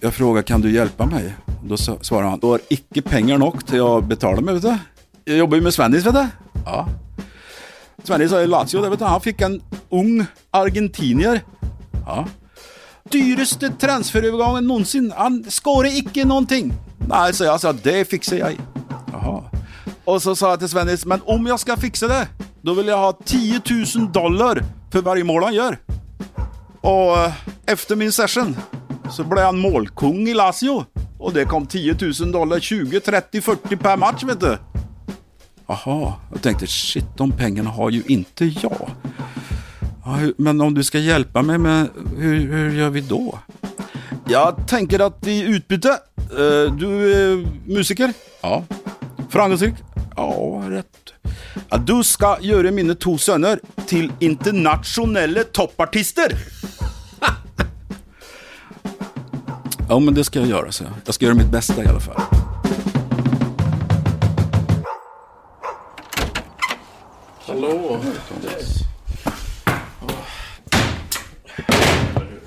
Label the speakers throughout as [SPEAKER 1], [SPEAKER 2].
[SPEAKER 1] jag frågade kan du hjälpa mig? Då svarade han, du har icke pengar nog till att betala mig vet du. Jag jobbar ju med Svennis vet du. Ja. Svennis ju Lazio, det vet du. Han fick en ung argentinier. Ja. Dyraste transferövergången någonsin. Han skårar icke någonting. Nej, så jag sa, det fixar jag. Jaha. Och så sa jag till Svennis, men om jag ska fixa det, då vill jag ha 10 000 dollar för varje mål han gör. Och eh, efter min session så blev han målkung i Lazio. Och det kom 10 000 dollar, 20, 30, 40 per match vet du. Jaha, jag tänkte shit, de pengarna har ju inte jag. Ja, men om du ska hjälpa mig med, hur, hur gör vi då? Jag tänker att i utbyte, eh, du är musiker? Ja. Framgångsrik? Ja, rätt. Ja, du ska göra mina två söner till internationella toppartister. Ja, men det ska jag göra, så jag. Jag ska göra mitt bästa i alla fall.
[SPEAKER 2] Hallå?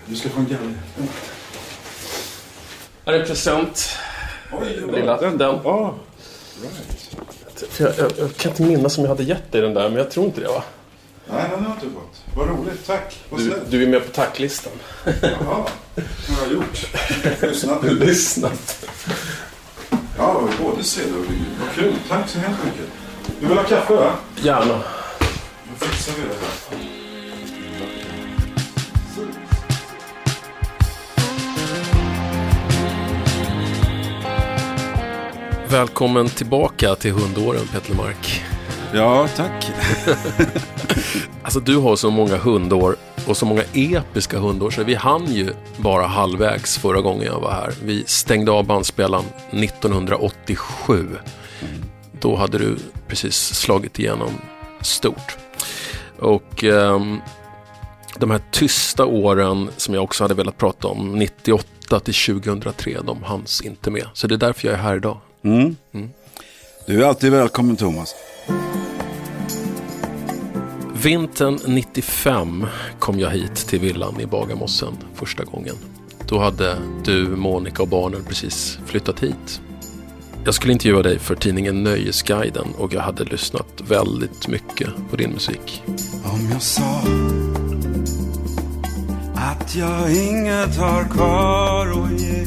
[SPEAKER 1] Du ska få en galler.
[SPEAKER 2] Här är en present. Lilla. Den. Jag, jag, jag kan inte minnas om jag hade gett dig den där, men jag tror inte det va?
[SPEAKER 1] Nej den har jag inte fått. Vad roligt, tack. Vad
[SPEAKER 2] Du, du är med på tacklistan.
[SPEAKER 1] Jaha, vad har jag gjort? Lyssnat.
[SPEAKER 2] Lyssnat.
[SPEAKER 1] Ja, både CD och video. Vad kul, tack så hemskt mycket. Du vill ha kaffe va?
[SPEAKER 2] Gärna.
[SPEAKER 1] Då fixar vi det här.
[SPEAKER 2] Välkommen tillbaka till hundåren, Petter Mark.
[SPEAKER 1] Ja, tack.
[SPEAKER 2] Alltså, du har så många hundår och så många episka hundår så vi hann ju bara halvvägs förra gången jag var här. Vi stängde av bandspelaren 1987. Då hade du precis slagit igenom stort. Och ehm, de här tysta åren som jag också hade velat prata om, 98 till 2003, de hanns inte med. Så det är därför jag är här idag.
[SPEAKER 1] Mm. Du är alltid välkommen Thomas.
[SPEAKER 2] Vintern 95 kom jag hit till villan i Bagarmossen första gången. Då hade du, Monica och barnen precis flyttat hit. Jag skulle intervjua dig för tidningen Nöjesguiden och jag hade lyssnat väldigt mycket på din musik.
[SPEAKER 1] Om jag sa att jag inget har kvar att ge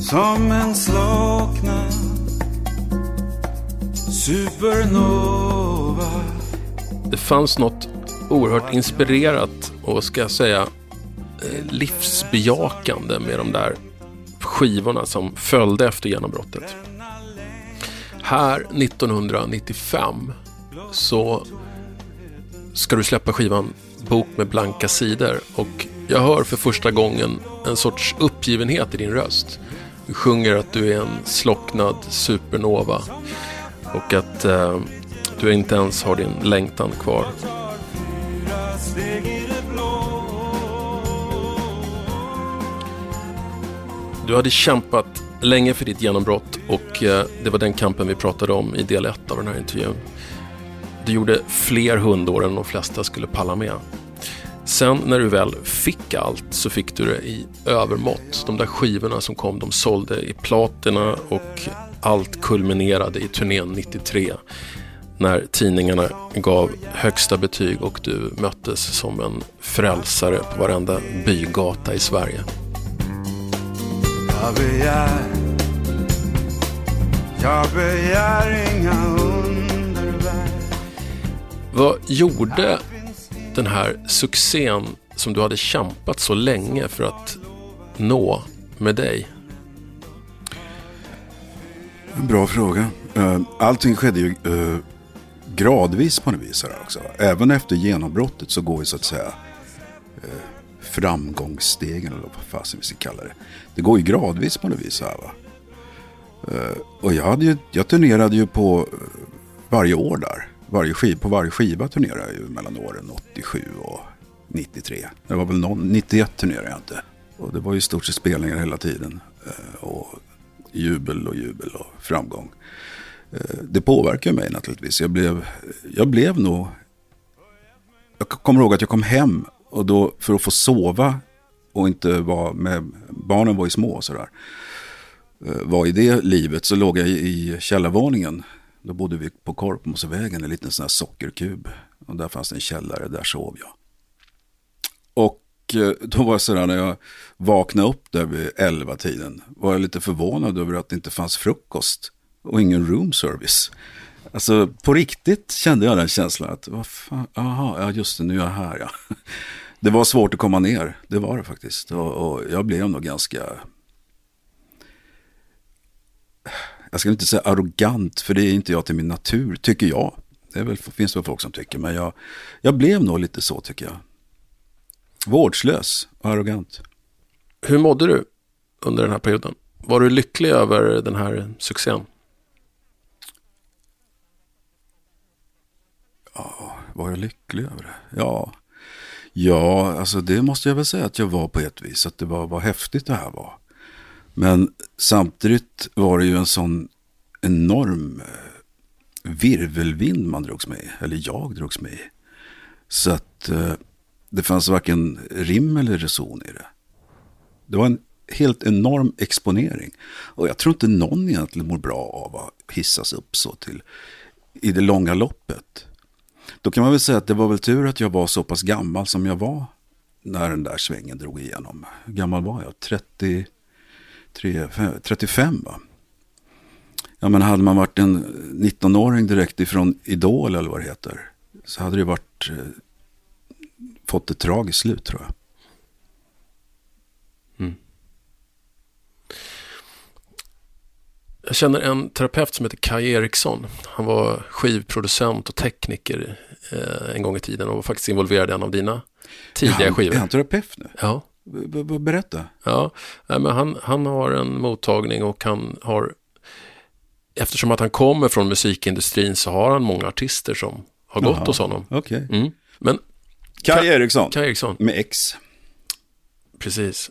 [SPEAKER 1] Som en slocknad supernova
[SPEAKER 2] det fanns något oerhört inspirerat och ska jag säga eh, livsbejakande med de där skivorna som följde efter genombrottet. Här 1995 så ska du släppa skivan Bok med blanka sidor och jag hör för första gången en sorts uppgivenhet i din röst. Du sjunger att du är en slocknad supernova och att eh, du inte ens har din längtan kvar. Du hade kämpat länge för ditt genombrott och eh, det var den kampen vi pratade om i del 1 av den här intervjun. Du gjorde fler hundår än de flesta skulle palla med. Sen när du väl fick allt så fick du det i övermått. De där skivorna som kom, de sålde i platina och allt kulminerade i turnén 93. När tidningarna gav högsta betyg och du möttes som en frälsare på varenda bygata i Sverige.
[SPEAKER 1] Jag begär Jag begär inga underverk
[SPEAKER 2] Vad gjorde den här succén som du hade kämpat så länge för att nå med dig?
[SPEAKER 1] En bra fråga. Eh, Allting skedde ju eh, gradvis på något vis här också. Även efter genombrottet så går ju så att säga eh, framgångsstegen eller vad fasen vi ska kalla det. Det går ju gradvis på något vis här va. Eh, Och jag, hade ju, jag turnerade ju på eh, varje år där. Varje skiv, på varje skiva turnerade jag ju mellan åren 87 och 93. Det var väl någon, 91 turnerade jag inte. Och det var ju i stort sett spelningar hela tiden. Eh, Och jubel och jubel och framgång. Eh, det påverkar mig naturligtvis. Jag blev, jag blev nog... Jag kommer ihåg att jag kom hem och då för att få sova och inte vara med, barnen var ju små och sådär. Eh, var i det livet så låg jag i, källarvåningen. Då bodde vi på Korpmosevägen, en liten sån här sockerkub. Och där fanns det en källare, där sov jag. Och eh, då var jag sådär när jag vaknade upp där vid elva tiden var jag lite förvånad över att det inte fanns frukost och ingen room service. Alltså på riktigt kände jag den känslan att, vad fan, aha, ja just det, nu är jag här ja. Det var svårt att komma ner, det var det faktiskt. Och, och jag blev nog ganska, jag ska inte säga arrogant, för det är inte jag till min natur, tycker jag. Det väl, finns väl folk som tycker, men jag, jag blev nog lite så tycker jag. Vårdslös och arrogant.
[SPEAKER 2] Hur mådde du under den här perioden? Var du lycklig över den här succén?
[SPEAKER 1] Ja, var jag lycklig över det? Ja, ja alltså det måste jag väl säga att jag var på ett vis. Att det var vad häftigt det här var. Men samtidigt var det ju en sån enorm eh, virvelvind man drogs med Eller jag drogs med i. Så att eh, det fanns varken rim eller reson i det. Det var en helt enorm exponering. Och jag tror inte någon egentligen mår bra av att hissas upp så till i det långa loppet. Då kan man väl säga att det var väl tur att jag var så pass gammal som jag var när den där svängen drog igenom. Hur gammal var jag? 33, 35 va? Ja men hade man varit en 19-åring direkt ifrån Idol eller vad det heter. Så hade det varit, eh, fått ett tragiskt slut tror jag.
[SPEAKER 2] Jag känner en terapeut som heter Kai Eriksson. Han var skivproducent och tekniker eh, en gång i tiden och var faktiskt involverad i en av dina tidiga
[SPEAKER 1] han,
[SPEAKER 2] skivor.
[SPEAKER 1] Är han terapeut nu?
[SPEAKER 2] Ja.
[SPEAKER 1] B berätta.
[SPEAKER 2] Ja, men han, han har en mottagning och han har Eftersom att han kommer från musikindustrin så har han många artister som har gått Aha, hos honom.
[SPEAKER 1] Okay.
[SPEAKER 2] Mm. Men
[SPEAKER 1] Kai Eriksson.
[SPEAKER 2] Kai Eriksson.
[SPEAKER 1] Med X.
[SPEAKER 2] Precis.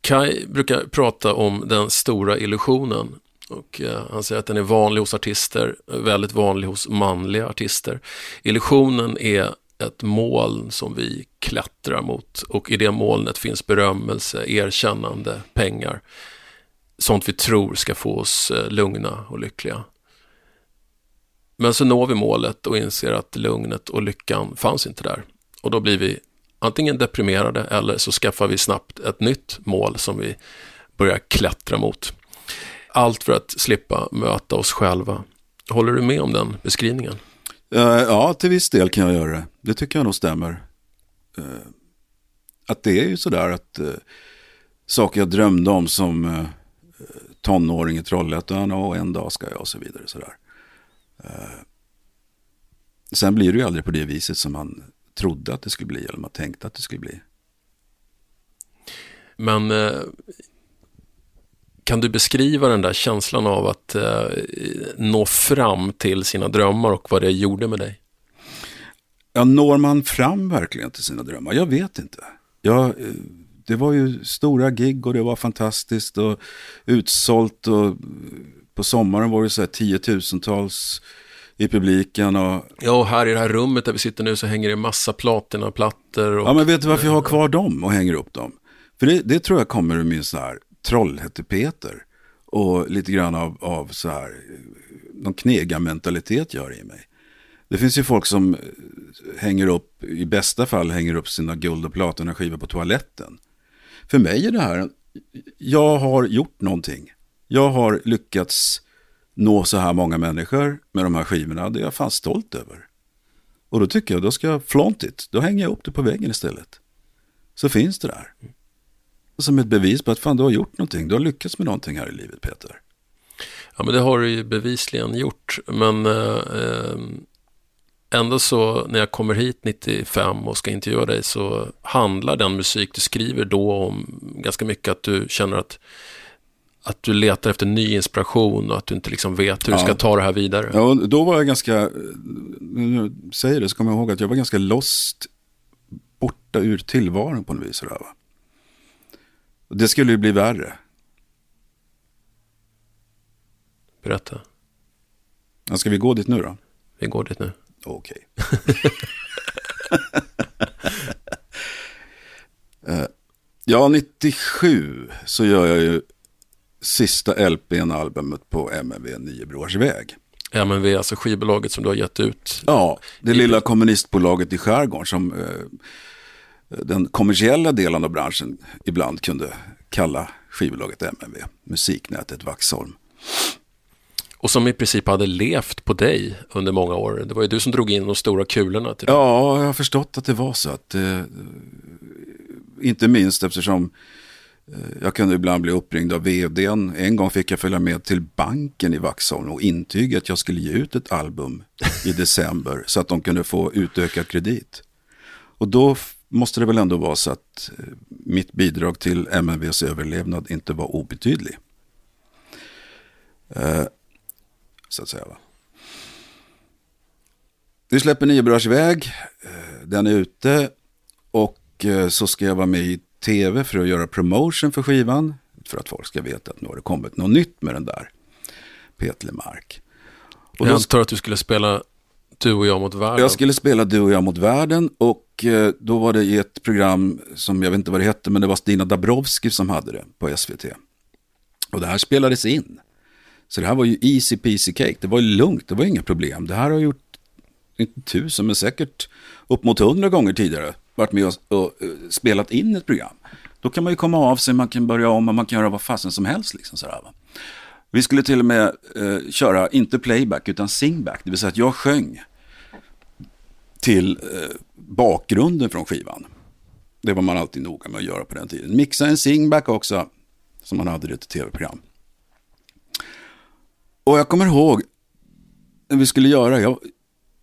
[SPEAKER 2] Kai brukar prata om den stora illusionen och eh, han säger att den är vanlig hos artister, väldigt vanlig hos manliga artister. Illusionen är ett moln som vi klättrar mot och i det molnet finns berömmelse, erkännande, pengar. Sånt vi tror ska få oss eh, lugna och lyckliga. Men så når vi målet och inser att lugnet och lyckan fanns inte där. Och då blir vi antingen deprimerade eller så skaffar vi snabbt ett nytt mål som vi börjar klättra mot. Allt för att slippa möta oss själva. Håller du med om den beskrivningen?
[SPEAKER 1] Uh, ja, till viss del kan jag göra det. Det tycker jag nog stämmer. Uh, att det är ju sådär att uh, saker jag drömde om som tonåring i Trollhättan och en dag ska jag och så vidare. Sådär. sen blir det ju aldrig på det viset som man trodde att det skulle bli eller man tänkte att det skulle bli.
[SPEAKER 2] Men kan du beskriva den där känslan av att eh, nå fram till sina drömmar och vad det gjorde med dig?
[SPEAKER 1] Ja, når man fram verkligen till sina drömmar? Jag vet inte. Jag, eh, det var ju stora gig och det var fantastiskt och utsålt och på sommaren var det så här tiotusentals i publiken. Och...
[SPEAKER 2] Ja, och här i det här rummet där vi sitter nu så hänger det massa platinaplattor. Och...
[SPEAKER 1] Ja, men vet du varför jag har kvar dem och hänger upp dem? För det, det tror jag kommer ur min sån här Trollhätte-Peter. Och lite grann av, av så här, någon knegarmentalitet gör i mig. Det finns ju folk som eh, hänger upp, i bästa fall hänger upp sina guld och platina skivor på toaletten. För mig är det här, jag har gjort någonting. Jag har lyckats nå så här många människor med de här skivorna. Det är jag fan stolt över. Och då tycker jag, då ska jag flaunt it. Då hänger jag upp det på väggen istället. Så finns det där som ett bevis på att fan, du har gjort någonting. Du har lyckats med någonting här i livet, Peter.
[SPEAKER 2] Ja, men det har du ju bevisligen gjort. Men eh, ändå så när jag kommer hit 95 och ska intervjua dig så handlar den musik du skriver då om ganska mycket att du känner att att du letar efter ny inspiration och att du inte liksom vet hur ja. du ska ta det här vidare.
[SPEAKER 1] Ja, då var jag ganska, när du säger det så kommer jag ihåg att jag var ganska lost borta ur tillvaron på något vis. Sådär, va? Det skulle ju bli värre.
[SPEAKER 2] Berätta.
[SPEAKER 1] Ja, ska vi gå dit nu då?
[SPEAKER 2] Vi går dit nu.
[SPEAKER 1] Okej. Okay. uh, Ja, 97 så gör jag ju sista LPn-albumet på MNV Nio Broars väg.
[SPEAKER 2] MNV, alltså skivbolaget som du har gett ut.
[SPEAKER 1] Ja, det lilla kommunistbolaget i skärgården som eh, den kommersiella delen av branschen ibland kunde kalla skivbolaget MNV, musiknätet Vaxholm.
[SPEAKER 2] Och som i princip hade levt på dig under många år. Det var ju du som drog in de stora kulorna. Till
[SPEAKER 1] ja, jag har förstått att det var så. Att, eh, inte minst eftersom eh, jag kunde ibland bli uppringd av vdn. En gång fick jag följa med till banken i Vaxholm och intyga att jag skulle ge ut ett album i december så att de kunde få utökad kredit. Och då måste det väl ändå vara så att eh, mitt bidrag till MNVs överlevnad inte var obetydlig. Eh, så att säga. Va? Vi släpper Nio Brörs väg. Eh, den är ute. Och eh, så ska jag vara med i tv för att göra promotion för skivan. För att folk ska veta att nu har det kommit något nytt med den där. Peter.
[SPEAKER 2] Och jag antar att du skulle spela Du och jag mot världen.
[SPEAKER 1] Jag skulle spela Du och jag mot världen. Och Eh, då var det i ett program som jag vet inte vad det hette. Men det var Stina Dabrowski som hade det på SVT. Och det här spelades in. Så det här var ju easy peasy cake. Det var ju lugnt, det var inga problem. Det här har jag gjort, inte tusen, men säkert upp mot hundra gånger tidigare. Varit med och, och, och, spelat in ett program. Då kan man ju komma av sig, man kan börja om och man kan göra vad fasen som helst. Liksom, sådär, va? Vi skulle till och med eh, köra, inte playback, utan singback. Det vill säga att jag sjöng till eh, bakgrunden från skivan. Det var man alltid noga med att göra på den tiden. Mixa en singback också, som man hade i ett tv-program. Och jag kommer ihåg när vi skulle göra, jag,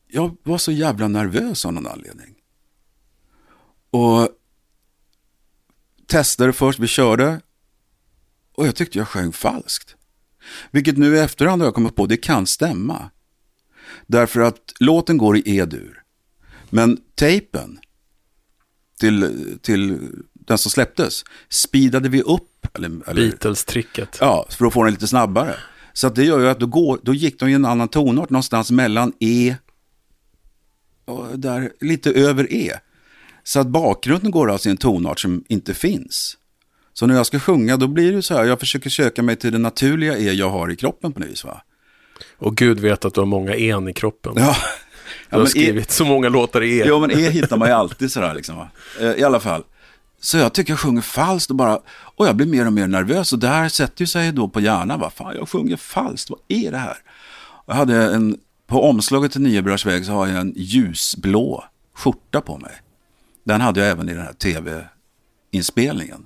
[SPEAKER 1] jag var så jävla nervös av någon anledning. Och testade först, vi körde. Och jag tyckte jag sjöng falskt. Vilket nu i efterhand har jag kommit på, det kan stämma. Därför att låten går i E-dur. Men tejpen till, till den som släpptes speedade vi upp.
[SPEAKER 2] Eller, eller, Beatles-tricket.
[SPEAKER 1] Ja, för att få den lite snabbare. Så det gör ju att då, går, då gick de i en annan tonart någonstans mellan E och där, lite över E. Så att bakgrunden går alltså i en tonart som inte finns. Så när jag ska sjunga då blir det så här, jag försöker söka mig till det naturliga E jag har i kroppen på något vis va.
[SPEAKER 2] Och Gud vet att du har många en i kroppen.
[SPEAKER 1] Ja.
[SPEAKER 2] Du har ja, e- skrivit e... så många låtar i E.
[SPEAKER 1] Jo men E hittar man ju alltid sådär liksom va. Eh, I alla fall. Så jag tycker jag sjunger falskt och bara, och jag blir mer och mer nervös och det här sätter ju sig då på hjärnan. Vad fan, jag sjunger falskt, vad är det här? Jag hade en, på omslaget till Nio väg så har jag en ljusblå skjorta på mig. Den hade jag även i den här tv-inspelningen.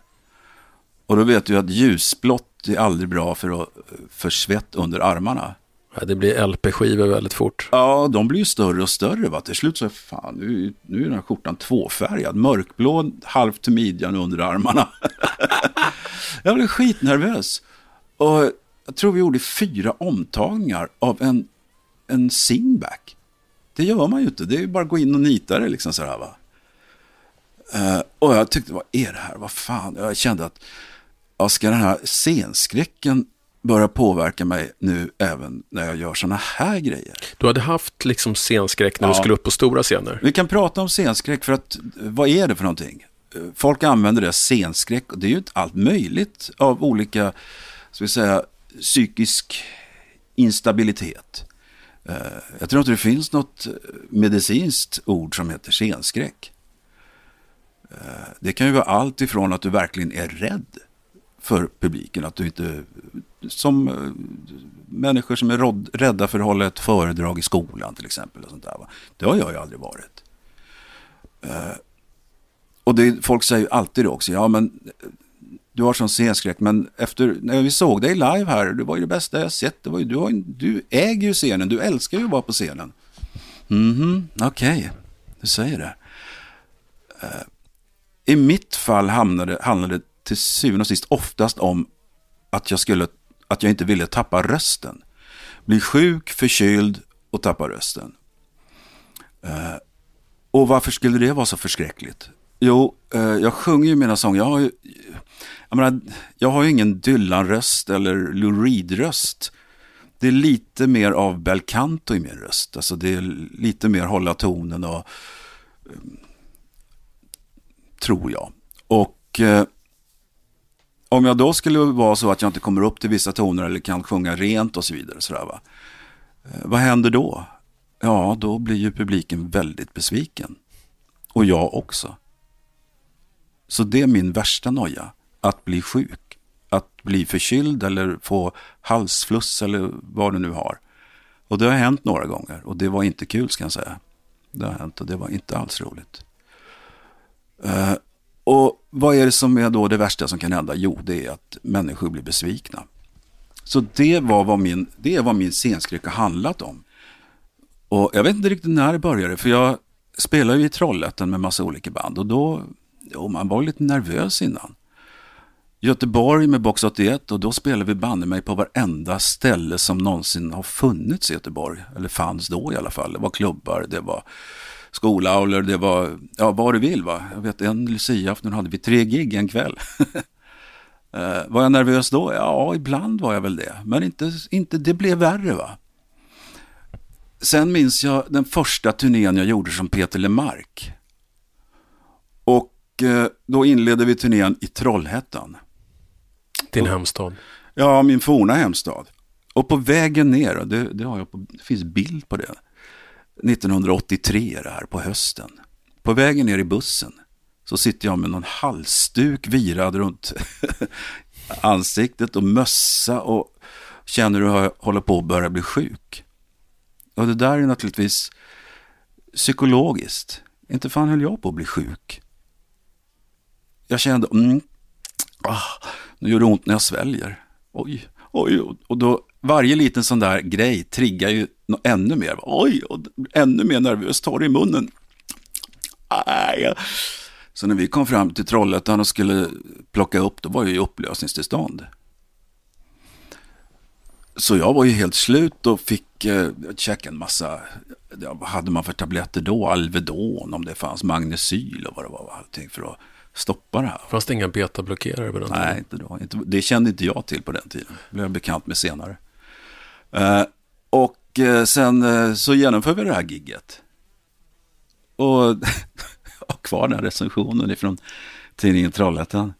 [SPEAKER 1] Och då vet du att ljusblått är aldrig bra för, att, för svett under armarna.
[SPEAKER 2] Det blir LP-skivor väldigt fort.
[SPEAKER 1] Ja, de blir ju större och större. Va? Till slut så, fan, nu, nu är den här skjortan tvåfärgad. Mörkblå, halvt till midjan under armarna. jag blev skitnervös. Och jag tror vi gjorde fyra omtagningar av en, en singback. Det gör man ju inte. Det är ju bara att gå in och nita det liksom sådär va. Uh, och jag tyckte, vad är det här? Vad fan? Jag kände att, ja, ska den här scenskräcken börjar påverka mig nu även när jag gör sådana här grejer.
[SPEAKER 2] Du hade haft liksom scenskräck när ja. du skulle upp på stora scener.
[SPEAKER 1] Vi kan prata om scenskräck för att vad är det för någonting? Folk använder det scenskräck och det är ju inte allt möjligt av olika, ska vi säga, psykisk instabilitet. Eh, jag tror inte det finns något medicinskt ord som heter scenskräck. Eh, det kan ju vara allt ifrån att du verkligen är rädd för publiken. Att du inte, som eh, människor som är rädda för att hålla ett föredrag i skolan till exempel. Och sånt där, va? Det har jag ju aldrig varit. Uh, och det, folk säger ju alltid det också, ja men eh, du har sån scenskräck, men efter, när vi såg dig live här, det var ju det bästa jag sett. Det var ju, du, har, du äger ju scenen, du älskar ju att vara på scenen. Mhm, okej, okay. du säger det. Uh, I mitt fall hamnade, handlade det till syvende och sist oftast om att jag, skulle, att jag inte ville tappa rösten. Bli sjuk, förkyld och tappa rösten. Eh, och varför skulle det vara så förskräckligt? Jo, eh, jag sjunger ju mina sånger. Jag har ju, jag, menar, jag har ju ingen Dylan-röst eller Lou Reed-röst. Det är lite mer av belcanto i min röst. Alltså det är lite mer hålla tonen och... Eh, tror jag. Och... Eh, om jag då skulle vara så att jag inte kommer upp till vissa toner eller kan sjunga rent och så vidare. Så där, va? Eh, vad händer då? Ja, då blir ju publiken väldigt besviken. Och jag också. Så det är min värsta noja. Att bli sjuk. Att bli förkyld eller få halsfluss eller vad du nu har. Och det har hänt några gånger och det var inte kul ska jag säga. Det har hänt och det var inte alls roligt. Eh, och vad är det som är då det värsta som kan hända? Jo, det är att människor blir besvikna. Så det var vad min, det är vad min scenskräck har handlat om. Och jag vet inte riktigt när det började, för jag spelade ju i Trollhättan med massa olika band och då, jo, man var lite nervös innan. Göteborg med Box 81 och då spelade vi banne mig på varenda ställe som någonsin har funnits i Göteborg. Eller fanns då i alla fall. Det var klubbar, det var skolaulor, det var, ja vad du vill va. Jag vet en luciaafton hade vi tre gig en kväll. uh, var jag nervös då? Ja, ibland var jag väl det. Men inte, inte det blev värre va. Sen minns jag den första turnén jag gjorde som Peter Lemark. Och uh, då inledde vi turnén i Trollhättan.
[SPEAKER 2] Din hemstad?
[SPEAKER 1] Ja, min forna hemstad. Och på vägen ner, det, det, har jag på, det finns bild på det. 1983 är det här på hösten. På vägen ner i bussen så sitter jag med någon halsduk virad runt ansiktet och mössa och känner hur jag håller på att börja bli sjuk. Och det där är naturligtvis psykologiskt. Inte fan höll jag på att bli sjuk. Jag kände, mm, ah, nu gör det ont när jag sväljer. Oj, oj, och då varje liten sån där grej triggar ju ännu mer. Oj, och ännu mer nervös, tar i munnen. Aj. Så när vi kom fram till Trollhättan och skulle plocka upp, då var jag i upplösningstillstånd. Så jag var ju helt slut och fick eh, checka en massa, vad hade man för tabletter då? Alvedon, om det fanns Magnesyl och vad det var. Allting för att stoppa det här.
[SPEAKER 2] Fanns det inga betablockerare på den
[SPEAKER 1] tiden? Nej, inte då. Det kände inte jag till på den tiden. Det blev jag bekant med senare. Uh, och Eh, sen eh, så genomför vi det här gigget. Och har kvar den här recensionen ifrån tidningen Trollhättan.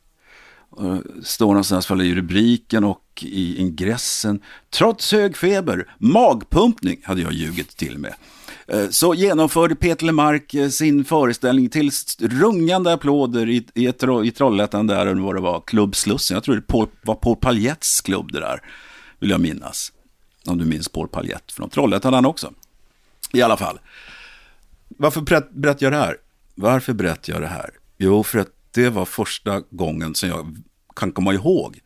[SPEAKER 1] Står någonstans i rubriken och i ingressen. Trots hög feber, magpumpning hade jag ljugit till med. Eh, så genomförde Peter Lemark sin föreställning till rungande applåder i, i, i Trollhättan där vad det var, Klubb Slussen. Jag tror det var Paul Paljetts klubb det där, vill jag minnas. Om du minns Paul Paljett från Trollhättan han också. I alla fall. Varför berättar jag det här? Varför berättar jag det här? Jo, för att det var första gången som jag kan komma ihåg,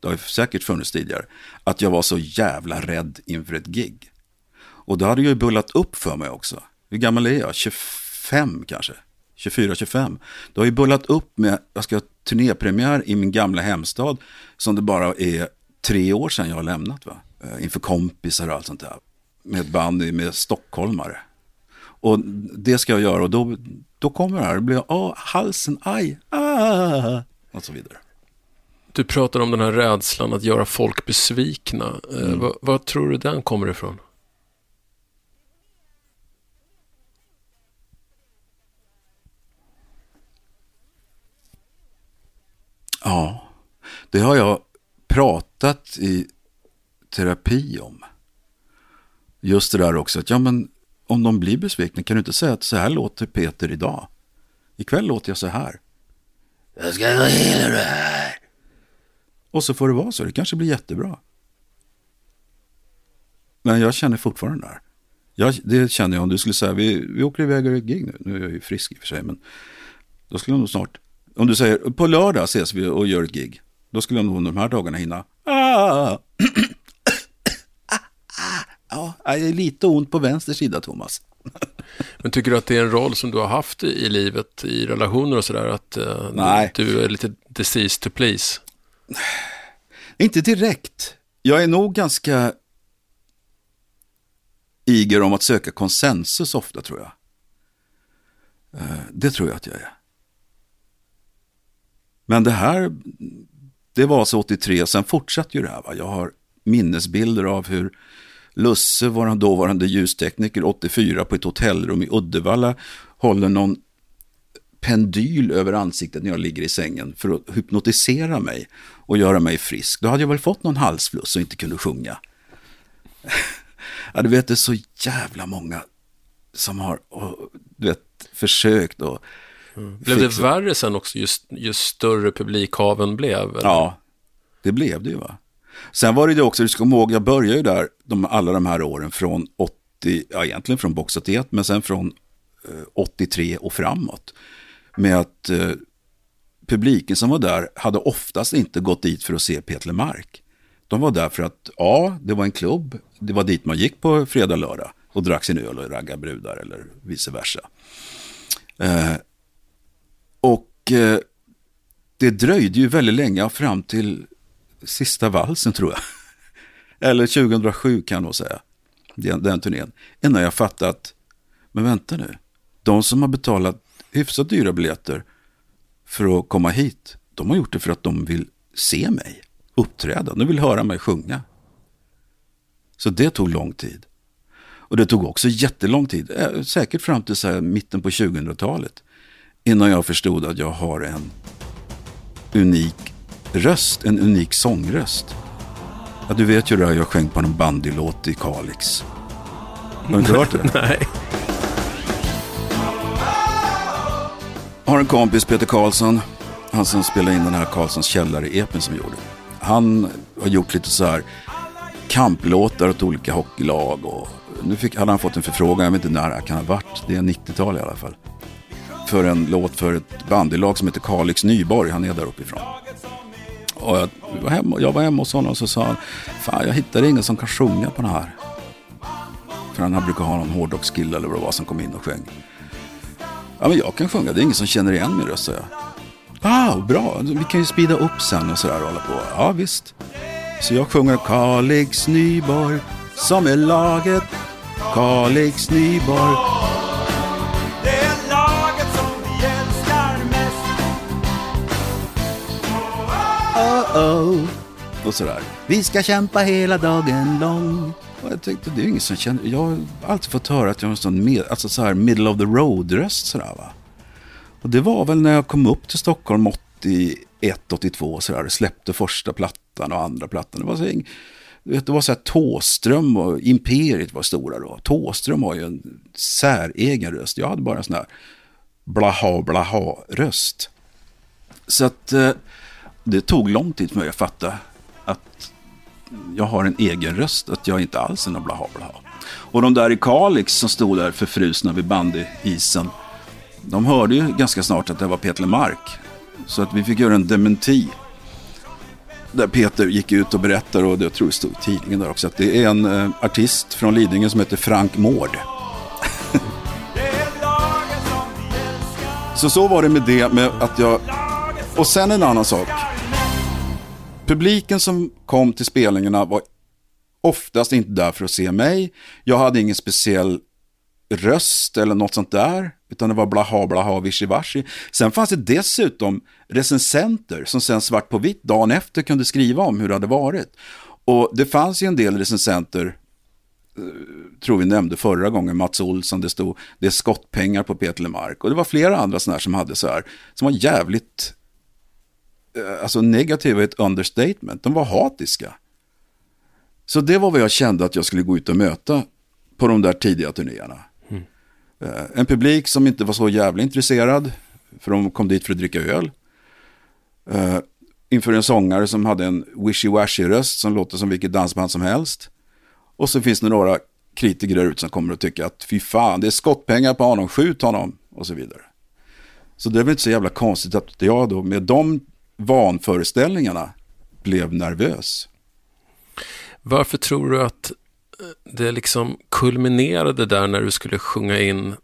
[SPEAKER 1] det har ju säkert funnits tidigare, att jag var så jävla rädd inför ett gig. Och då hade jag ju bullat upp för mig också. Hur gammal är jag? 25 kanske? 24-25. Det har ju bullat upp med, jag ska ha turnépremiär i min gamla hemstad, som det bara är tre år sedan jag har lämnat. Va? Eh, inför kompisar och allt sånt där. Med ett band med stockholmare. Och det ska jag göra och då, då kommer det här. Det blir, åh, halsen, aj, ah, och så vidare.
[SPEAKER 2] Du pratar om den här rädslan att göra folk besvikna. Eh, mm. vad, vad tror du den kommer ifrån?
[SPEAKER 1] Ja, det har jag pratat i terapi om. Just det där också att ja men om de blir besvikna kan du inte säga att så här låter Peter idag. Ikväll låter jag så här. Jag ska hela det här. Och så får det vara så, det kanske blir jättebra. Men jag känner fortfarande där. Jag, det känner jag om du skulle säga, vi, vi åker iväg och gör ett gig nu. Nu är jag ju frisk i och för sig, men då skulle jag nog snart, om du säger på lördag ses vi och gör ett gig. Då skulle jag nog de här dagarna hinna. Ah! Ja, jag är lite ont på vänster sida, Thomas.
[SPEAKER 2] Men tycker du att det är en roll som du har haft i livet, i relationer och sådär? Att Nej. du är lite disease to please?
[SPEAKER 1] Inte direkt. Jag är nog ganska iger om att söka konsensus ofta, tror jag. Uh, det tror jag att jag är. Men det här, det var alltså 83, sen fortsatte ju det här. Va? Jag har minnesbilder av hur Lusse, vår dåvarande ljustekniker, 84 på ett hotellrum i Uddevalla, håller någon pendyl över ansiktet när jag ligger i sängen för att hypnotisera mig och göra mig frisk. Då hade jag väl fått någon halsfluss och inte kunde sjunga. ja, du vet, det är så jävla många som har och, du vet, försökt och
[SPEAKER 2] mm. Blev det värre sen också ju, ju större publikhaven blev? Eller?
[SPEAKER 1] Ja, det blev det ju va. Sen var det ju också, du ska komma ihåg, jag började ju där de, alla de här åren från 80, ja egentligen från Box 81, men sen från eh, 83 och framåt. Med att eh, publiken som var där hade oftast inte gått dit för att se Peter Mark. De var där för att, ja, det var en klubb, det var dit man gick på fredag, lördag och drack sin öl och raggade brudar eller vice versa. Eh, och eh, det dröjde ju väldigt länge fram till sista valsen tror jag. Eller 2007 kan jag nog säga. Den, den turnén. Innan jag fattat, men vänta nu. De som har betalat hyfsat dyra biljetter för att komma hit, de har gjort det för att de vill se mig uppträda. De vill höra mig sjunga. Så det tog lång tid. Och det tog också jättelång tid, eh, säkert fram till så mitten på 2000-talet, innan jag förstod att jag har en unik röst, en unik sångröst. Ja, du vet ju det här, jag sjöng på en bandylåt i Kalix. Har du inte hört det?
[SPEAKER 2] Nej.
[SPEAKER 1] Har en kompis, Peter Karlsson, han som spelade in den här Karlssons källare-epen som vi gjorde. Han har gjort lite så här kamplåtar åt olika hockeylag och nu fick, hade han fått en förfrågan, jag vet inte när det kan ha varit, det är 90-tal i alla fall. För en låt för ett bandylag som heter Kalix Nyborg, han är där uppifrån. Och jag var hemma, jag var hemma hos honom och så sa han, fan jag hittade ingen som kan sjunga på den här. För han brukar ha någon hårdrockskille eller vad det var som kom in och sjöng. Ja men jag kan sjunga, det är ingen som känner igen min röst, sa jag. Ah, bra, vi kan ju spida upp sen och sådär och hålla på. Ja visst. Så jag sjunger Kalix Nyborg som är laget Kalix Nyborg. Oh. Och sådär. Vi ska kämpa hela dagen lång. Och jag tänkte, det är ingen som känner... Jag har alltid fått höra att jag har en sån med, alltså så här middle of the road-röst sådär va. Och det var väl när jag kom upp till Stockholm 81, 82 sådär. Släppte första plattan och andra plattan. Det var så det var så här Tåström och Imperiet var stora då. Tåström har ju en säregen röst. Jag hade bara en sån här blaha blaha röst. Så att eh, det tog lång tid för mig att fatta att jag har en egen röst, att jag inte alls är någon blaha blaha. Och de där i Kalix som stod där förfrusna vid bandyisen, de hörde ju ganska snart att det var Peter Mark. Så att vi fick göra en dementi där Peter gick ut och berättade, och det jag tror det stod i tidningen där också, att det är en eh, artist från Lidingö som heter Frank Mård. så så var det med det, med att jag... Och sen en annan sak. Publiken som kom till spelningarna var oftast inte där för att se mig. Jag hade ingen speciell röst eller något sånt där. Utan det var blaha blaha vishivashi. Sen fanns det dessutom recensenter som sen svart på vitt dagen efter kunde skriva om hur det hade varit. Och det fanns ju en del recensenter, eh, tror vi nämnde förra gången, Mats Olsson, det stod det är skottpengar på Peter Mark. Och det var flera andra sådana här som hade så här, som var jävligt, alltså negativa ett understatement, de var hatiska. Så det var vad jag kände att jag skulle gå ut och möta på de där tidiga turnéerna. Eh, en publik som inte var så jävla intresserad, för de kom dit för att dricka öl. Uh, inför en sångare som hade en wishy-washy-röst som låter som vilket dansband som helst. Och så finns det några kritiker där ute som kommer att tycka att fy fan, det är skottpengar på honom, skjut honom och så vidare. Så det är väl inte så jävla konstigt att jag då med de vanföreställningarna blev nervös.
[SPEAKER 2] Varför tror du att det liksom kulminerade där när du skulle sjunga in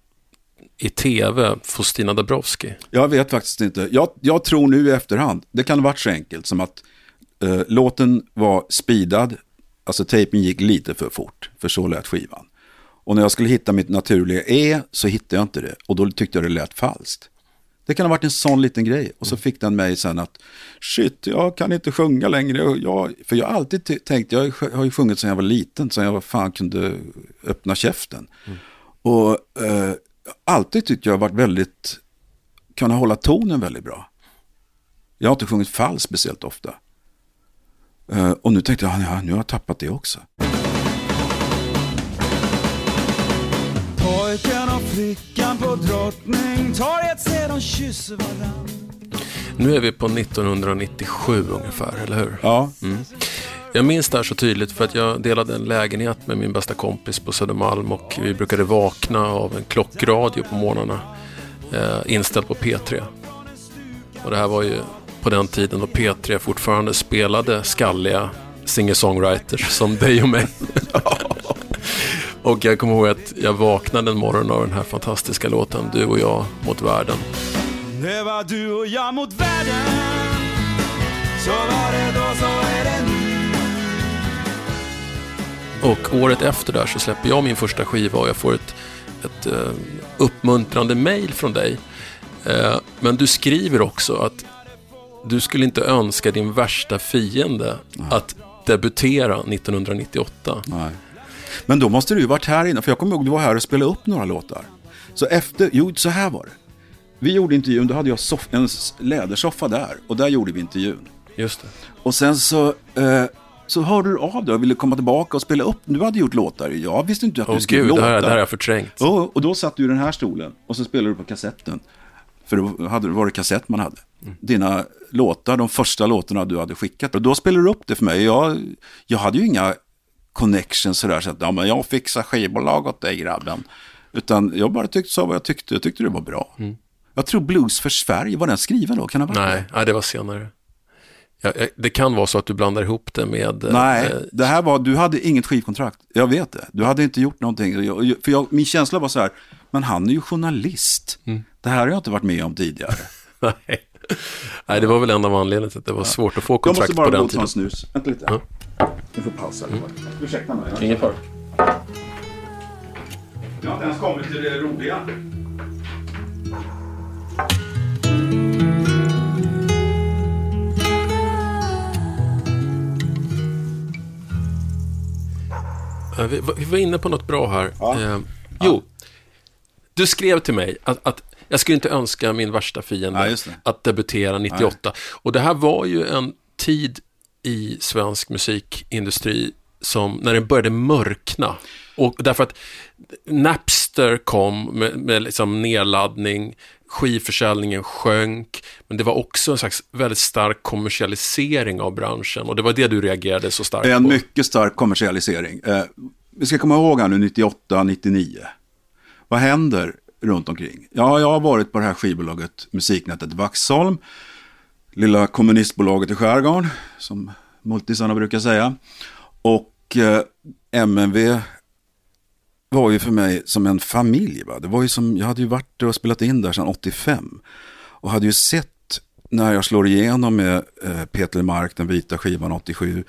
[SPEAKER 2] i tv Faustina Dabrowski?
[SPEAKER 1] Jag vet faktiskt inte. Jag, jag, tror nu i efterhand, det kan ha varit så enkelt som att eh, låten var speedad, alltså tejpen gick lite för fort, för så lät skivan. Och när jag skulle hitta mitt naturliga E så hittade jag inte det och då tyckte jag det lät falskt. Det kan ha varit en sån liten grej. Och så fick den mig sen att, shit, jag kan inte sjunga längre. Jag, för jag har alltid tänkt, jag har ju sjungit sedan jag var liten, så jag fan kunde öppna käften. Mm. Och eh, alltid tyckte jag varit väldigt kunna hålla tonen väldigt bra. Jag har inte sjungit fall speciellt ofta. Uh, och nu tänkte jag, ja, nu har jag tappat det också. Pojken och flickan på
[SPEAKER 2] Drottningtorget ser de kysser varann. Nu är vi på 1997 ungefär, eller hur?
[SPEAKER 1] Ja.
[SPEAKER 2] Mm. Jag minns det här så tydligt för att jag delade en lägenhet med min bästa kompis på Södermalm och vi brukade vakna av en klockradio på morgnarna eh, inställd på P3. Och det här var ju på den tiden då P3 fortfarande spelade skalliga singer-songwriters som dig och mig. och jag kommer ihåg att jag vaknade en morgon av den här fantastiska låten Du och jag mot världen. Det var du och jag mot världen Så var det då, så är det nu och året efter där så släpper jag min första skiva och jag får ett, ett uh, uppmuntrande mail från dig. Uh, men du skriver också att du skulle inte önska din värsta fiende Nej. att debutera 1998.
[SPEAKER 1] Nej. Men då måste du ju varit här inne, för jag kommer ihåg att du var här och spelade upp några låtar. Så efter, jo så här var det. Vi gjorde intervjun, då hade jag soff, en lädersoffa där och där gjorde vi intervjun.
[SPEAKER 2] Just det.
[SPEAKER 1] Och sen så eh, så hörde du av dig och ville komma tillbaka och spela upp. Du hade gjort låtar. Jag visste inte att du oh, skulle
[SPEAKER 2] gud,
[SPEAKER 1] låtar.
[SPEAKER 2] Det här, det här har jag förträngt.
[SPEAKER 1] Och, och då satt du i den här stolen och så spelade du på kassetten. För då hade det varit kassett man hade. Mm. Dina låtar, de första låtarna du hade skickat. Och då spelade du upp det för mig. Jag, jag hade ju inga connections sådär. Så att ja, men jag fixar skivbolag åt dig grabben. Utan jag bara tyckte, sa vad jag tyckte. Jag tyckte det var bra. Mm. Jag tror Blues för Sverige, var den skriven då? Kan det
[SPEAKER 2] vara nej, nej, det var senare. Ja, det kan vara så att du blandar ihop det med...
[SPEAKER 1] Eh, Nej, eh, det här var, du hade inget skivkontrakt. Jag vet det. Du hade inte gjort någonting. För jag, min känsla var så här, men han är ju journalist. Mm. Det här har jag inte varit med om tidigare.
[SPEAKER 2] Nej. Nej, det var väl en av anledningarna till att det var svårt att få kontrakt på den tiden. Jag måste bara gå och ta
[SPEAKER 1] en snus. Vänta lite. Ja. Du får pausa. Mm. Ursäkta mig.
[SPEAKER 2] Ingen fara.
[SPEAKER 1] Jag har inte ens kommit till det roliga.
[SPEAKER 2] Vi, vi var inne på något bra här. Ja. Eh, jo, du skrev till mig att, att jag skulle inte önska min värsta fiende ja, att debutera 98. Nej. Och det här var ju en tid i svensk musikindustri som, när den började mörkna. Och därför att Napster kom med, med liksom nedladdning, skivförsäljningen sjönk, men det var också en slags väldigt stark kommersialisering av branschen och det var det du reagerade så starkt på.
[SPEAKER 1] En mycket stark kommersialisering. Eh, vi ska komma ihåg här nu 98, 99. Vad händer runt omkring? Ja, jag har varit på det här skivbolaget Musiknätet Vaxholm, lilla kommunistbolaget i skärgården, som multisarna brukar säga. Och eh, MNV var ju för mig som en familj. Va? Det var ju som, jag hade ju varit och spelat in där sedan 85. Och hade ju sett när jag slår igenom med eh, Peter Mark, den vita skivan 87,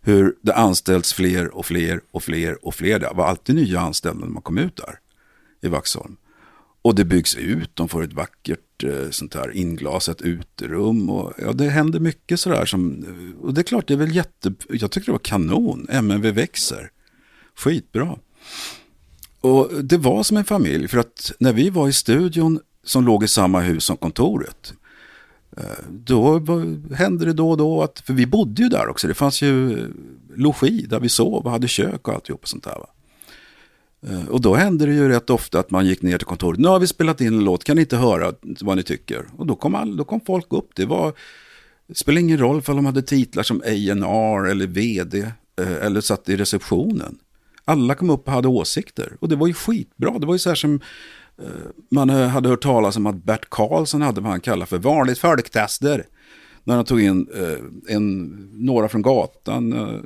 [SPEAKER 1] hur det anställts fler och fler och fler och fler. Det var alltid nya anställda när man kom ut där i Vaxholm. Och det byggs ut, de får ett vackert eh, sånt här inglasat uterum. Och, ja, det händer mycket sådär som, eh, och det är klart det är väl jätte, jag tycker det var kanon, MNV växer. Skitbra. Och det var som en familj, för att när vi var i studion som låg i samma hus som kontoret, eh, då hände det då och då att, för vi bodde ju där också, det fanns ju logi där vi sov och hade kök och alltihop och sånt där. Va? Eh, och då hände det ju rätt ofta att man gick ner till kontoret, nu har vi spelat in en låt, kan ni inte höra vad ni tycker? Och då kom, all, då kom folk upp, det var, det spelade ingen roll för de hade titlar som A&R eller VD eh, eller satt i receptionen. Alla kom upp och hade åsikter. Och det var ju skitbra. Det var ju så här som eh, man hade hört talas om att Bert Karlsson hade vad han kallar för vanligt folktester. När han tog in eh, en, några från gatan eh,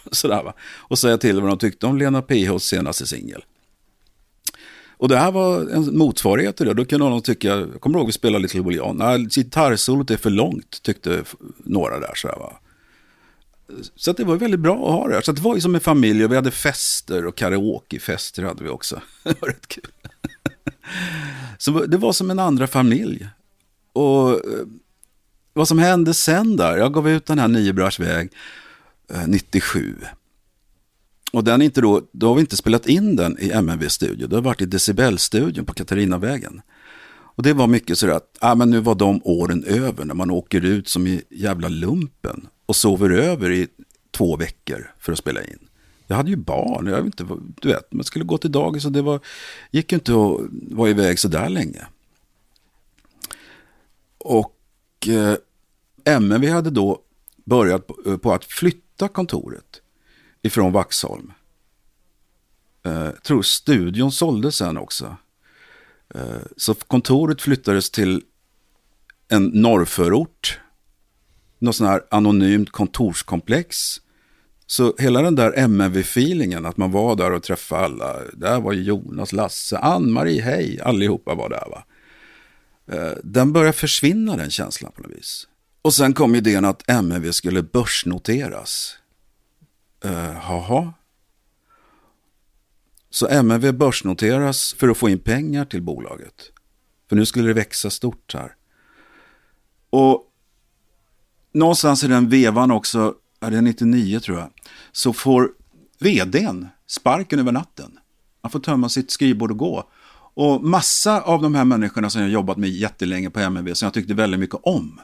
[SPEAKER 1] sådär, va? och säga till vad de tyckte om Lena Pihos senaste singel. Och det här var en motsvarighet till det. Då kunde någon tycka, jag kommer ihåg att vi spelade Little William, nej, gitarrsolot är för långt, tyckte några där. Sådär, va? Så det var väldigt bra att ha det. Så det var ju som en familj och vi hade fester och karaokefester hade vi också. Det var rätt kul. Så det var som en andra familj. Och eh, vad som hände sen där, jag gav ut den här Nio brars väg eh, 97. Och den inte då, då har vi inte spelat in den i MNV-studio, det har varit i Decibel-studion på Katarinavägen. Och det var mycket sådär att, ah, men nu var de åren över när man åker ut som i jävla lumpen och sover över i två veckor för att spela in. Jag hade ju barn, jag vet inte, du vet, man skulle gå till dagis och det var, gick ju inte att vara iväg så där länge. Och eh, MNV hade då börjat på, eh, på att flytta kontoret ifrån Vaxholm. Eh, tror studion såldes sen också. Eh, så kontoret flyttades till en norrförort. Något sån här anonymt kontorskomplex. Så hela den där MNV-feelingen, att man var där och träffade alla. Där var Jonas, Lasse, Ann-Marie, hej, allihopa var där va. Eh, den börjar försvinna den känslan på något vis. Och sen kom idén att MNV skulle börsnoteras. Eh, Jaha. Så MNV börsnoteras för att få in pengar till bolaget. För nu skulle det växa stort här. Och någonstans i den vevan också, är det 99 tror jag, så får vdn sparken över natten. Han får tömma sitt skrivbord och gå. Och massa av de här människorna som jag jobbat med jättelänge på MNB, som jag tyckte väldigt mycket om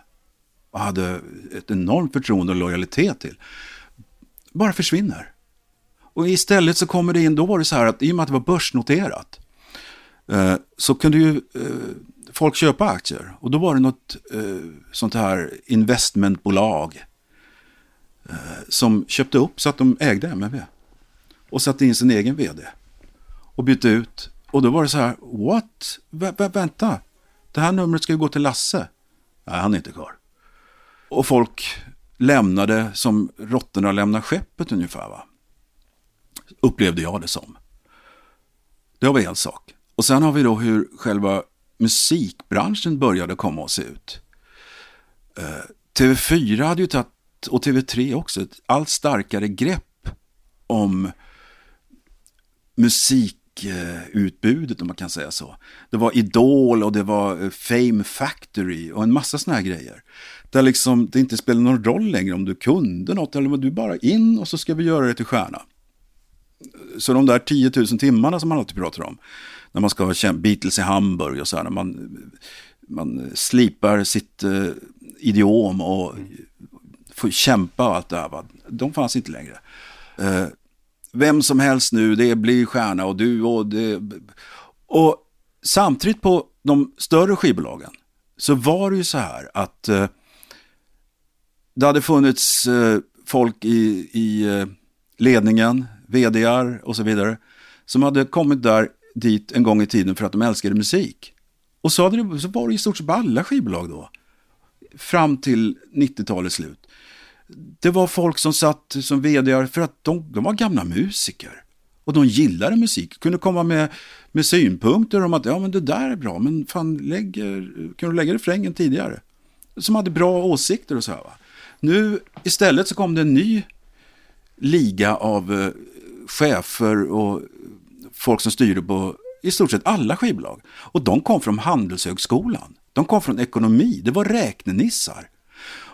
[SPEAKER 1] och hade ett enormt förtroende och lojalitet till, bara försvinner. Och istället så kommer det in, då var det så här att i och med att det var börsnoterat eh, så kunde ju eh, folk köpa aktier. Och då var det något eh, sånt här investmentbolag eh, som köpte upp så att de ägde MNB. Och satte in sin egen vd. Och bytte ut. Och då var det så här, what? Vä vä vänta, det här numret ska ju gå till Lasse. Nej, han är inte kvar. Och folk lämnade som råttorna lämnar skeppet ungefär. Va? upplevde jag det som. Det var en sak. Och sen har vi då hur själva musikbranschen började komma och se ut. Eh, TV4 hade ju tagit, och TV3 också, ett allt starkare grepp om musik musikutbudet om man kan säga så. Det var Idol och det var eh, Fame Factory och en massa sådana här grejer. Där liksom det inte spelar någon roll längre om du kunde något eller om du bara in och så ska vi göra det till stjärna. Så de där 10 000 timmarna som man alltid pratar om, när man ska ha Beatles i Hamburg och så här, när man, man slipar sitt uh, idiom och får kämpa och allt det här, va? de fanns inte längre. Uh, vem som helst nu, det blir stjärna och du och det. Och samtidigt på de större skivbolagen så var det ju så här att eh, det hade funnits eh, folk i, i eh, ledningen, vdar och så vidare, som hade kommit där dit en gång i tiden för att de älskade musik. Och så, det, så var det i stort sett på alla skivbolag då. Fram till 90-talets slut. Det var folk som satt som vd för att de, de var gamla musiker. Och de gillade musik, kunde komma med, med synpunkter om att ja men det där är bra, men fan lägger, kan du lägga refrängen tidigare? Som hade bra åsikter och så här. Va? Nu istället så kom det en ny liga av eh, chefer och folk som styrde på i stort sett alla skivbolag. Och de kom från Handelshögskolan. De kom från ekonomi. Det var räknenissar.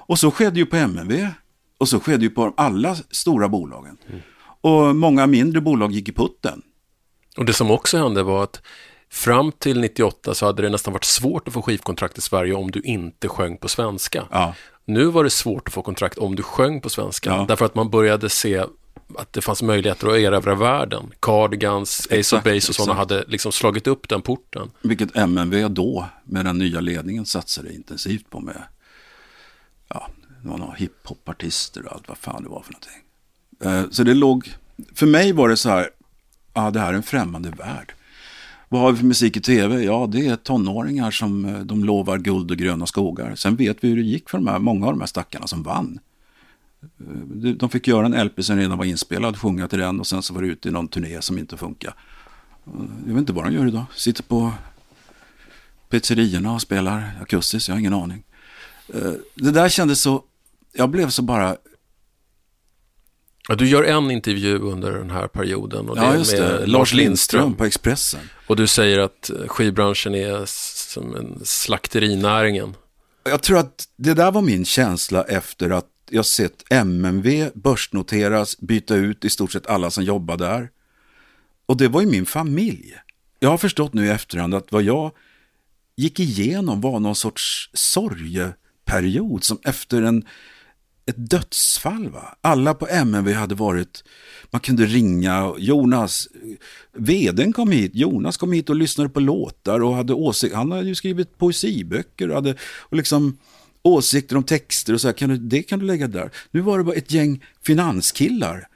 [SPEAKER 1] Och så skedde ju på MNV. Och så skedde ju på alla stora bolagen. Mm. Och många mindre bolag gick i putten.
[SPEAKER 2] Och det som också hände var att fram till 98 så hade det nästan varit svårt att få skivkontrakt i Sverige om du inte sjöng på svenska. Ja. Nu var det svårt att få kontrakt om du sjöng på svenska. Ja. Därför att man började se att det fanns möjligheter att erövra världen. Cardigans, Ace of Base och sådana hade liksom slagit upp den porten.
[SPEAKER 1] Vilket MNV då, med den nya ledningen, satsade intensivt på med, det var några hiphopartister och allt vad fan det var för någonting. Eh, så det låg, för mig var det så här, ja det här är en främmande värld. Vad har vi för musik i tv? Ja, det är tonåringar som eh, de lovar guld och gröna skogar. Sen vet vi hur det gick för de här, många av de här stackarna som vann. Eh, de fick göra en LP som redan var inspelad, sjunga till den och sen så var det ute i någon turné som inte funkar. Jag vet inte vad de gör idag. Sitter på pizzerierna och spelar akustiskt, jag har ingen aning. Det där kändes så, jag blev så bara...
[SPEAKER 2] Ja, du gör en intervju under den här perioden.
[SPEAKER 1] Och det ja, just det. Lars Lindström, Lindström på Expressen.
[SPEAKER 2] Och du säger att skivbranschen är som en slakterinäringen.
[SPEAKER 1] Jag tror att det där var min känsla efter att jag sett MMV börsnoteras, byta ut i stort sett alla som jobbar där. Och det var ju min familj. Jag har förstått nu i efterhand att vad jag gick igenom var någon sorts sorgeperiod som efter en, ett dödsfall. Va? Alla på MNV hade varit, man kunde ringa, Jonas, veden kom hit, Jonas kom hit och lyssnade på låtar och hade åsikter, han hade ju skrivit poesiböcker och hade och liksom åsikter om texter och så här, kan du, det kan du lägga där. Nu var det bara ett gäng finanskillar.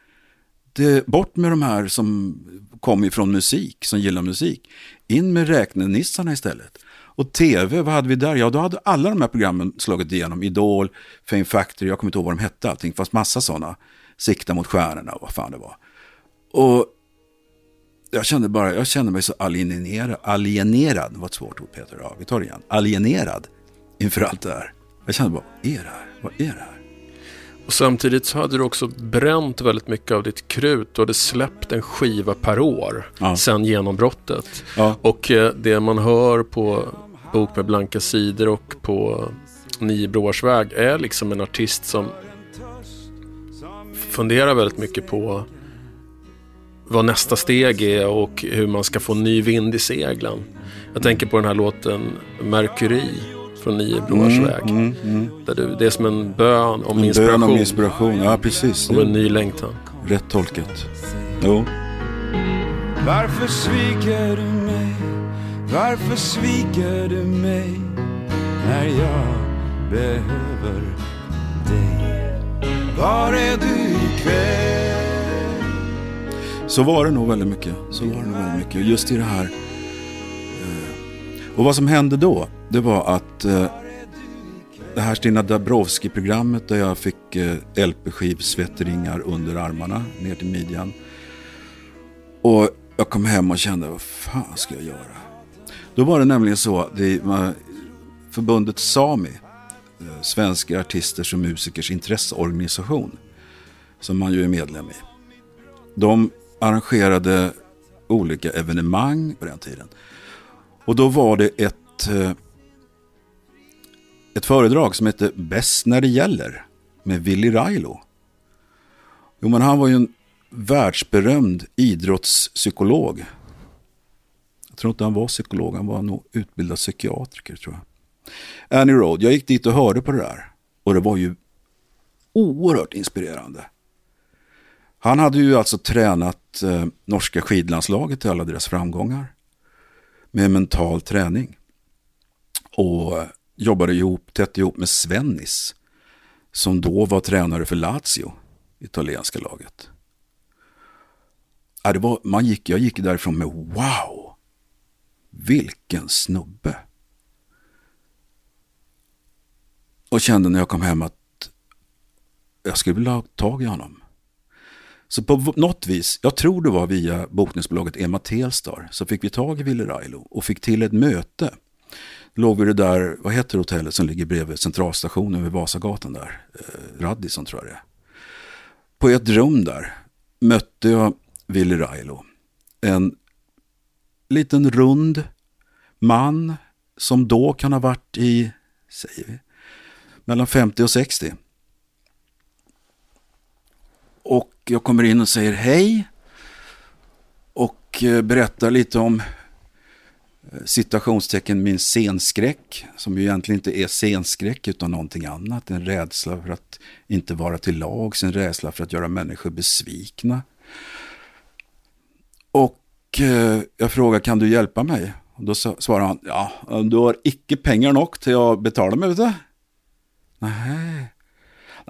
[SPEAKER 1] Det, bort med de här som kom ifrån musik, som gillar musik. In med räknenissarna istället. Och tv, vad hade vi där? Ja, då hade alla de här programmen slagit igenom. Idol, Fame Factory, jag kommer inte ihåg vad de hette allting, fast massa sådana. Sikta mot stjärnorna och vad fan det var. Och jag kände bara, jag kände mig så alienerad, alienerad, det var ett svårt ord Peter, ja, vi tar det igen. Alienerad inför allt det här. Jag kände bara, vad är det här? Vad är det här?
[SPEAKER 2] Och samtidigt så hade du också bränt väldigt mycket av ditt krut. Du hade släppt en skiva per år ja. sen genombrottet. Ja. Och eh, det man hör på Bok med blanka sidor och på Nio broars väg är liksom en artist som funderar väldigt mycket på vad nästa steg är och hur man ska få ny vind i seglen. Jag tänker på den här låten Mercury från Nio broars mm, väg. Mm, mm. Där du, det är som en bön om en inspiration. Bön om
[SPEAKER 1] inspiration, ja precis.
[SPEAKER 2] Om en ny längtan.
[SPEAKER 1] Rätt tolkat. Jo.
[SPEAKER 3] Varför sviker du mig? Varför sviker du mig? När jag behöver dig. Var är du ikväll?
[SPEAKER 1] Så var det nog väldigt mycket. Så var det nog väldigt mycket. Just i det här. Eh, och vad som hände då? Det var att eh, det här Stina Dabrowski-programmet där jag fick eh, LP-skivsvettringar under armarna ner till midjan. Och jag kom hem och kände, vad fan ska jag göra? Då var det nämligen så, det var förbundet SAMI, eh, Svenska artisters och musikers intresseorganisation, som man ju är medlem i. De arrangerade olika evenemang på den tiden. Och då var det ett ett föredrag som hette Bäst när det gäller med Willy Railo. Jo, men han var ju en världsberömd idrottspsykolog. Jag tror inte han var psykolog, han var nog utbildad psykiatriker tror jag. Annie Road, jag gick dit och hörde på det där. Och det var ju oerhört inspirerande. Han hade ju alltså tränat eh, norska skidlandslaget till alla deras framgångar. Med mental träning. Och eh, jobbade ihop, tätt ihop med Svennis. Som då var tränare för Lazio, italienska laget. Ja, det var, man gick, jag gick därifrån med wow, vilken snubbe. Och kände när jag kom hem att jag skulle vilja ha tag i honom. Så på något vis, jag tror det var via bokningsbolaget Emma Telstar, så fick vi tag i Ville Railo och fick till ett möte låg vi det där, vad heter hotellet som ligger bredvid centralstationen vid Vasagatan där? Eh, Radisson tror jag det är. På ett rum där mötte jag Willy Railo. En liten rund man som då kan ha varit i, säger vi, mellan 50 och 60. Och jag kommer in och säger hej. Och eh, berättar lite om citationstecken min scenskräck, som ju egentligen inte är scenskräck utan någonting annat. En rädsla för att inte vara till lags, en rädsla för att göra människor besvikna. Och eh, jag frågar, kan du hjälpa mig? Och då svarar han, ja, du har icke pengar nog till att betala mig, vet du? Nej.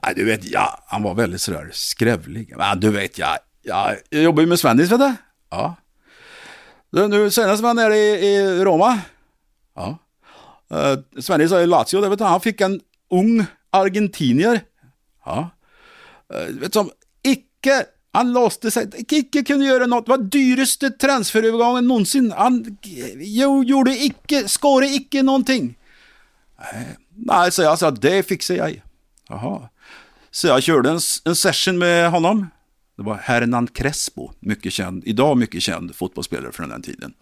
[SPEAKER 1] Nej, du vet, ja, han var väldigt sådär skrävlig. Men du vet, ja, ja, jag jobbar ju med Svennis, vet du? Ja. Nu senast var jag nere i, i Roma. Ja. Uh, Sverige sa i Lazio, det vet du, han fick en ung argentinier. Ja. Uh, vet som icke, han låste sig, icke kunde göra något. Det var dyraste transferövergången någonsin. Han jo, gjorde icke, skårade icke någonting. Nej, nej, så jag sa, det fixar jag. Jaha. Så jag körde en, en session med honom. Det var Hernan Crespo, mycket känd, idag mycket känd fotbollsspelare från den tiden.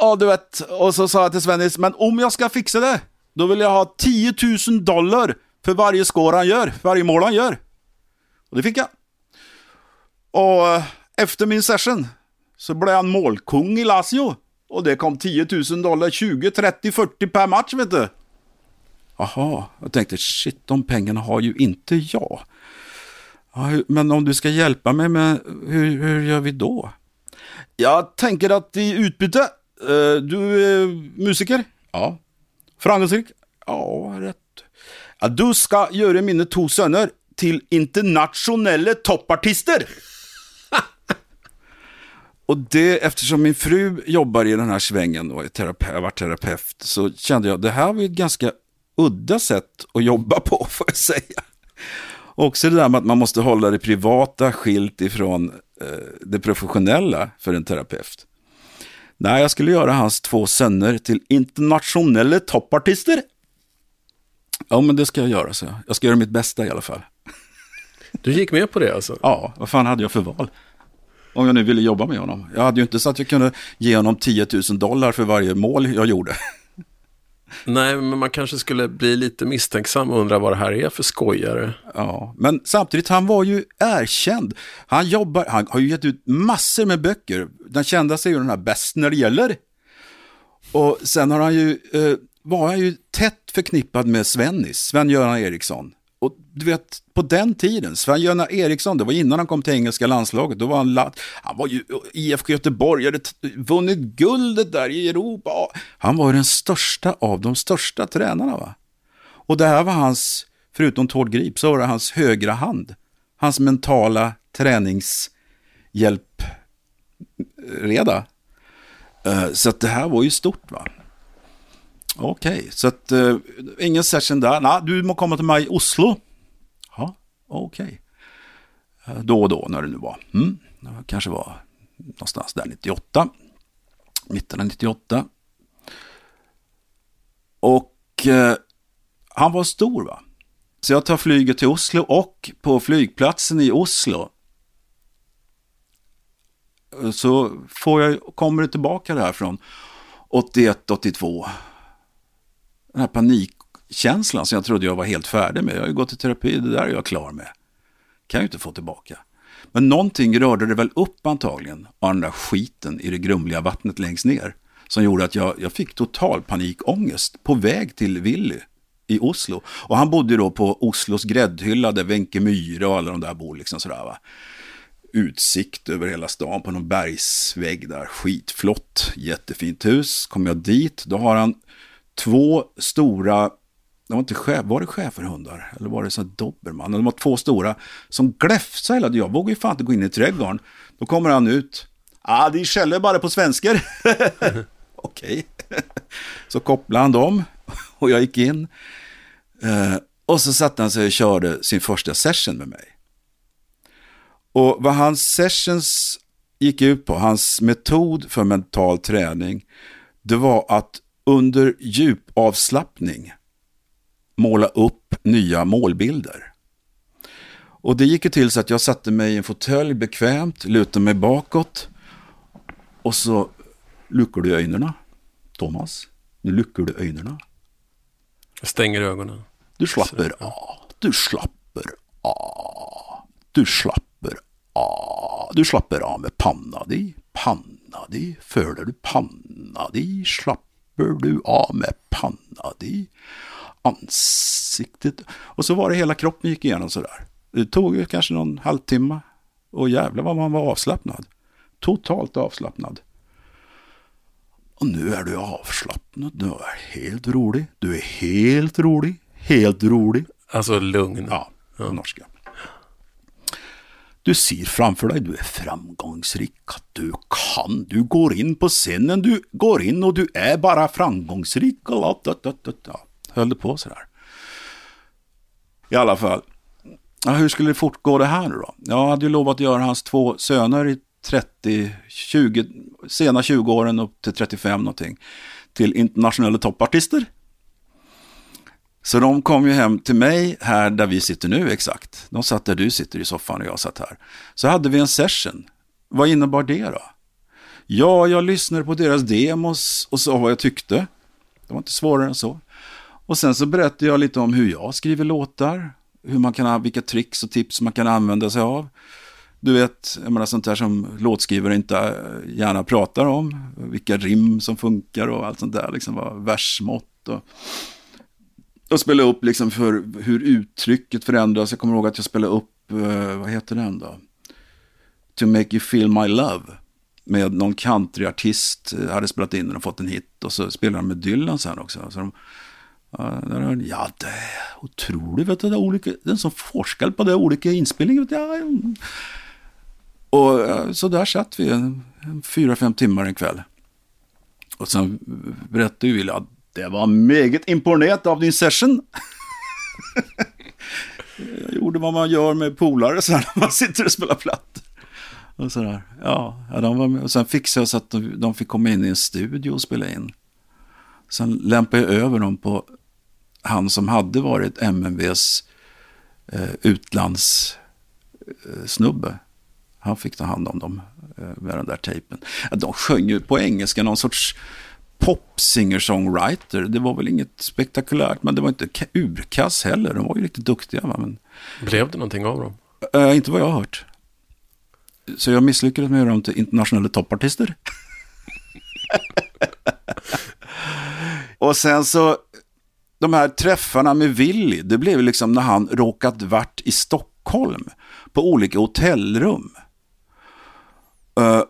[SPEAKER 1] Ja, du vet, och så sa jag till Svennis, men om jag ska fixa det, då vill jag ha 10 000 dollar för varje skår han gör, varje mål han gör. Och det fick jag. Och eh, efter min session så blev han målkung i Lazio. Och det kom 10 000 dollar, 20, 30, 40 per match vet du. Jaha, jag tänkte shit, de pengarna har ju inte jag. Men om du ska hjälpa mig med, hur, hur gör vi då? Jag tänker att i utbyte, eh, du är musiker? Ja. Framgångsrik? Ja, rätt. Ja, du ska göra mina två söner till internationella toppartister. Och det, eftersom min fru jobbar i den här svängen och är terapeut, har varit terapeut, så kände jag det här var ett ganska udda sätt att jobba på, får jag säga. Också det där med att man måste hålla det privata skilt ifrån eh, det professionella för en terapeut. Nej, jag skulle göra hans två söner till internationella toppartister. Ja, men det ska jag göra, så jag. Jag ska göra mitt bästa i alla fall.
[SPEAKER 2] Du gick med på det alltså?
[SPEAKER 1] Ja, vad fan hade jag för val? Om jag nu ville jobba med honom. Jag hade ju inte så att jag kunde ge honom 10 000 dollar för varje mål jag gjorde.
[SPEAKER 2] Nej, men man kanske skulle bli lite misstänksam och undra vad det här är för skojare.
[SPEAKER 1] Ja, men samtidigt, han var ju erkänd. Han jobbar, han har ju gett ut massor med böcker. Den kändaste är ju den här Bäst när det gäller. Och sen har han ju, eh, var han ju tätt förknippad med Svennis, Sven-Göran Eriksson. Och du vet, på den tiden, Sven-Göran Eriksson, det var innan han kom till engelska landslaget, då var han, la- han var ju IFK Göteborg, hade vunnit guldet där i Europa. Han var ju den största av de största tränarna va. Och det här var hans, förutom Tord Grip, så var det hans högra hand. Hans mentala träningshjälpreda. Eh, så att det här var ju stort va. Okej, så att uh, ingen session där. Nej, du må komma till mig i Oslo. Ja, okej. Eh, Då och då när det nu var. Mm. Det kanske var någonstans där 98. Mitten av 98. Och uh, han var stor va. Så jag tar flyget till Oslo och på flygplatsen i Oslo eh, så får jag, kommer det tillbaka därifrån 81-82. Den här panikkänslan som jag trodde jag var helt färdig med. Jag har ju gått i terapi, det där är jag klar med. Kan jag ju inte få tillbaka. Men någonting rörde det väl upp antagligen av den där skiten i det grumliga vattnet längst ner. Som gjorde att jag, jag fick total panikångest på väg till Willy i Oslo. Och han bodde ju då på Oslos gräddhylla där Wenche Myhre och alla de där bor liksom sådär va. Utsikt över hela stan på någon bergsvägg där, skitflott, jättefint hus. Kommer jag dit, då har han två stora, de var inte chef, var det schäferhundar? Eller var det så dobermann? De var två stora som gläfsade hela tiden. Jag vågade ju fan inte gå in i trädgården. Då kommer han ut. Ah, de skäller bara på svenskar. Okej. Så kopplade han dem och jag gick in. Eh, och så satte han sig och körde sin första session med mig. Och vad hans sessions gick ut på, hans metod för mental träning, det var att under djupavslappning måla upp nya målbilder. Och det gick ju till så att jag satte mig i en fåtölj bekvämt, lutade mig bakåt och så luckar du ögonen. Thomas, nu luckar du ögonen.
[SPEAKER 2] Jag stänger ögonen.
[SPEAKER 1] Du slapper av, du slapper av, du slapper av, du slapper av med panna di, panna di, följer du panna di, slapper du av med panna di, ansiktet. Och så var det hela kroppen gick igenom sådär. Det tog ju kanske någon halvtimme och jävlar vad man var avslappnad. Totalt avslappnad. Och nu är du avslappnad, du är helt rolig, du är helt rolig, helt rolig.
[SPEAKER 2] Alltså lugn.
[SPEAKER 1] Ja, på norska. Du ser framför dig, du är framgångsrik, du kan, du går in på scenen, du går in och du är bara framgångsrik. Och. Höll det på sådär. I alla fall, ja, hur skulle det fortgå det här nu då? Jag hade ju lovat att göra hans två söner i 30, 20, sena 20-åren upp till 35 någonting till internationella toppartister. Så de kom ju hem till mig här där vi sitter nu exakt. De satt där du sitter i soffan och jag satt här. Så hade vi en session. Vad innebar det då? Ja, jag lyssnade på deras demos och sa vad jag tyckte. Det var inte svårare än så. Och sen så berättade jag lite om hur jag skriver låtar. Hur man kan, vilka tricks och tips man kan använda sig av. Du vet, jag menar sånt där som låtskrivare inte äh, gärna pratar om. Vilka rim som funkar och allt sånt där, liksom vad versmått och... Och spela upp liksom för hur uttrycket förändras. Jag kommer ihåg att jag spelade upp, eh, vad heter den då? To make you feel my love. Med någon countryartist, eh, hade spelat in den och fått en hit. Och så spelade de med Dylan sen också. Så de, ja, det är otroligt, vet du, det är olika, den som forskar på det, olika inspelningar. Vet du, ja, och eh, så där satt vi en, en fyra, fem timmar en kväll. Och sen berättade Wille att det var meget imponerat av din session. jag gjorde vad man gör med polare så här när man sitter och spelar platt. Och så där. ja de var med. Och sen fixade jag så att de, de fick komma in i en studio och spela in. Sen lämpade jag över dem på han som hade varit MMVs eh, utlandssnubbe. Eh, han fick ta hand om dem eh, med den där tejpen. De sjöng ju på engelska någon sorts pop singer-songwriter. Det var väl inget spektakulärt, men det var inte urkass heller. De var ju riktigt duktiga. Va? Men...
[SPEAKER 2] Blev det någonting av dem?
[SPEAKER 1] Äh, inte vad jag har hört. Så jag misslyckades med att göra dem till internationella toppartister. och sen så, de här träffarna med Willy, det blev liksom när han råkat vart i Stockholm på olika hotellrum. Uh,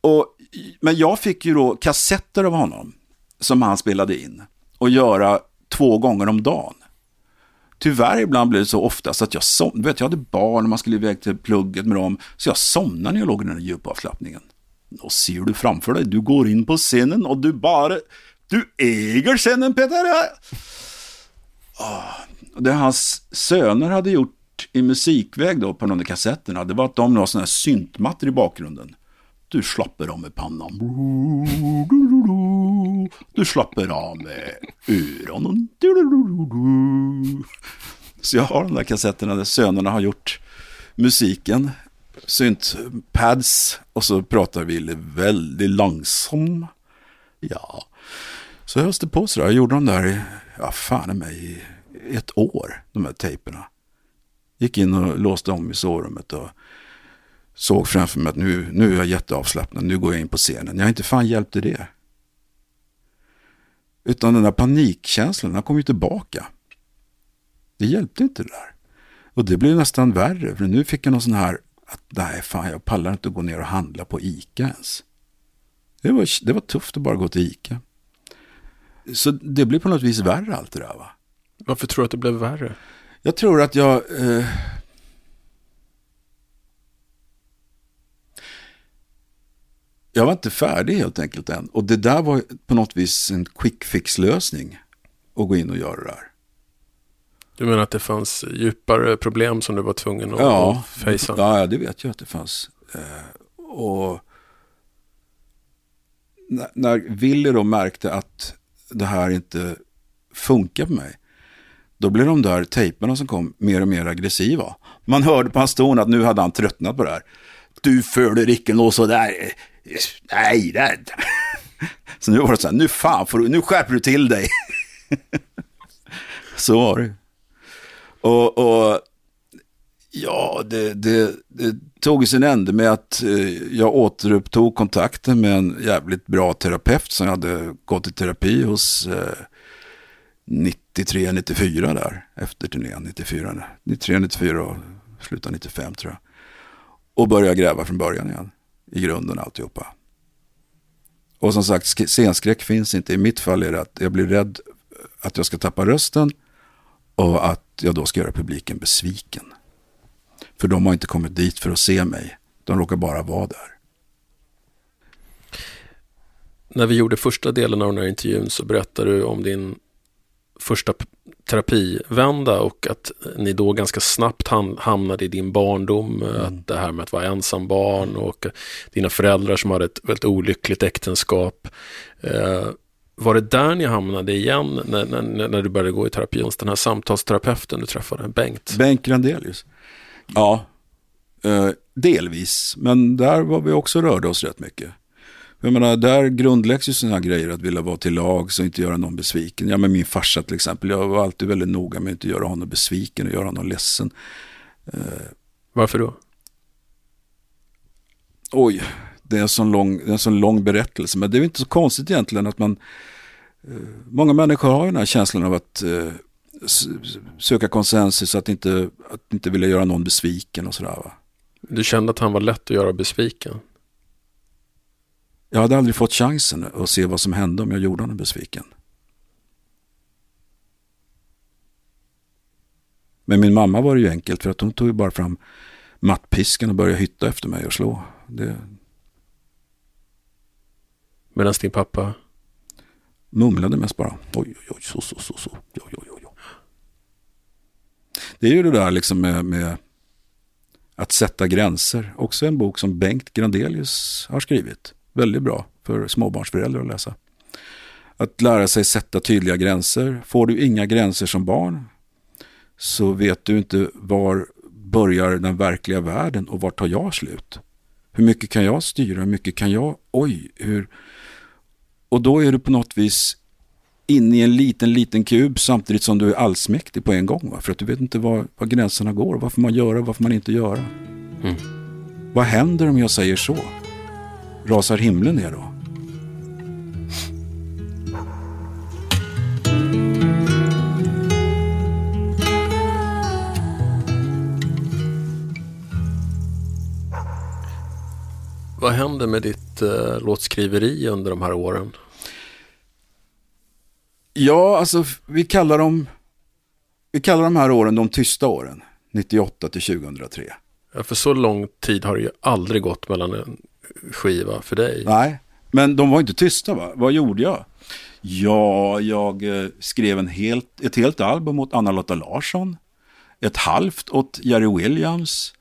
[SPEAKER 1] och, men jag fick ju då kassetter av honom som han spelade in och göra två gånger om dagen. Tyvärr ibland blev det så ofta så att jag somnade. Vet, jag hade barn och man skulle iväg till plugget med dem. Så jag somnade när jag låg i den där djupavslappningen. Och ser du framför dig, du går in på scenen och du bara... Du äger scenen Peter! Oh, det hans söner hade gjort i musikväg då på de där kassetterna, det var att de la sådana här syntmattor i bakgrunden. Du slapper av med pannan. Du slapper av med öronen. Så jag har de där kassetterna där sönerna har gjort musiken. Syntpads och så pratar vi väldigt långsamt. Ja, så jag höll på sådär. Jag gjorde de där i, ja fan mig, i ett år, de här tejperna. Gick in och låste om i sovrummet och såg framför mig att nu, nu är jag jätteavslappnad, nu går jag in på scenen. Jag inte fan hjälpte det. Utan den där panikkänslan, den kom ju tillbaka. Det hjälpte inte det där. Och det blev nästan värre, för nu fick jag någon sån här att nej, fan jag pallar inte att gå ner och handla på ICA ens. Det var, det var tufft att bara gå till ICA. Så det blev på något vis värre allt det där va.
[SPEAKER 2] Varför tror du att det blev värre?
[SPEAKER 1] Jag tror att jag... Eh, jag var inte färdig helt enkelt än. Och det där var på något vis en quick fix-lösning. Att gå in och göra det där.
[SPEAKER 2] Du menar att det fanns djupare problem som du var tvungen att ja, fejsa?
[SPEAKER 1] Ja, det vet jag att det fanns. Eh, och när, när Willy då märkte att det här inte funkar på mig. Då blev de där tejperna som kom mer och mer aggressiva. Man hörde på hans ton att nu hade han tröttnat på det här. Du följer icke något sådär. Nej, det... är inte. Så nu var det så här, nu fan får du, nu skärper du till dig. så var det. Och, och ja, det, det, det tog sin ände med att eh, jag återupptog kontakten med en jävligt bra terapeut som jag hade gått i terapi hos eh, 93, 94 där, efter turnén 94. 93, 94 och slutade 95 tror jag. Och började gräva från början igen, i grunden alltihopa. Och som sagt, scenskräck finns inte. I mitt fall är det att jag blir rädd eh, att jag ska tappa rösten och att jag då ska göra publiken besviken. För de har inte kommit dit för att se mig. De råkar bara vara där.
[SPEAKER 2] När vi gjorde första delen av den här intervjun så berättade du om din första terapivända och att ni då ganska snabbt hamnade i din barndom. Mm. Att det här med att vara ensam barn och dina föräldrar som hade ett väldigt olyckligt äktenskap. Eh, var det där ni hamnade igen när, när, när du började gå i terapi hos den här samtalsterapeuten du träffade, Bengt?
[SPEAKER 1] Bengt Grandelius. Ja, eh, delvis. Men där var vi också rörde oss rätt mycket. Jag menar, där grundläggs ju sådana här grejer, att vilja vara till lag och inte göra någon besviken. Ja, men min farsa till exempel, jag var alltid väldigt noga med att inte göra honom besviken och göra honom ledsen.
[SPEAKER 2] Varför då?
[SPEAKER 1] oj, det är, en sån lång, en sån lång berättelse. Men det är inte så konstigt egentligen att man... Eh, många människor har ju den här känslan av att eh, söka konsensus, att inte, att inte vilja göra någon besviken och sådär. Va?
[SPEAKER 2] Du kände att han var lätt att göra besviken?
[SPEAKER 1] Jag hade aldrig fått chansen att se vad som hände om jag gjorde honom besviken. Men min mamma var det ju enkelt för att hon tog ju bara fram mattpisken och började hytta efter mig och slå. Det...
[SPEAKER 2] Medan din pappa?
[SPEAKER 1] Mumlade mest bara. Oj, oj, oj, så, så, så, så. Oj, oj, oj. Det är ju det där liksom med, med att sätta gränser. Också en bok som Bengt Grandelius har skrivit. Väldigt bra för småbarnsföräldrar att läsa. Att lära sig sätta tydliga gränser. Får du inga gränser som barn så vet du inte var börjar den verkliga världen och var tar jag slut? Hur mycket kan jag styra? Hur mycket kan jag? Oj, hur? Och då är du på något vis inne i en liten, liten kub samtidigt som du är allsmäktig på en gång. Va? För att du vet inte var, var gränserna går. Vad får man göra vad får man inte göra? Mm. Vad händer om jag säger så? Rasar himlen ner då?
[SPEAKER 2] Vad händer med ditt eh, låtskriveri under de här åren?
[SPEAKER 1] Ja, alltså vi kallar dem vi kallar de här åren de tysta åren. 98 till 2003.
[SPEAKER 2] Ja, för så lång tid har det ju aldrig gått mellan en skiva för dig.
[SPEAKER 1] Nej, men de var inte tysta va? Vad gjorde jag? Ja, jag eh, skrev en helt, ett helt album åt Anna-Lotta Larsson. Ett halvt åt Jerry Williams.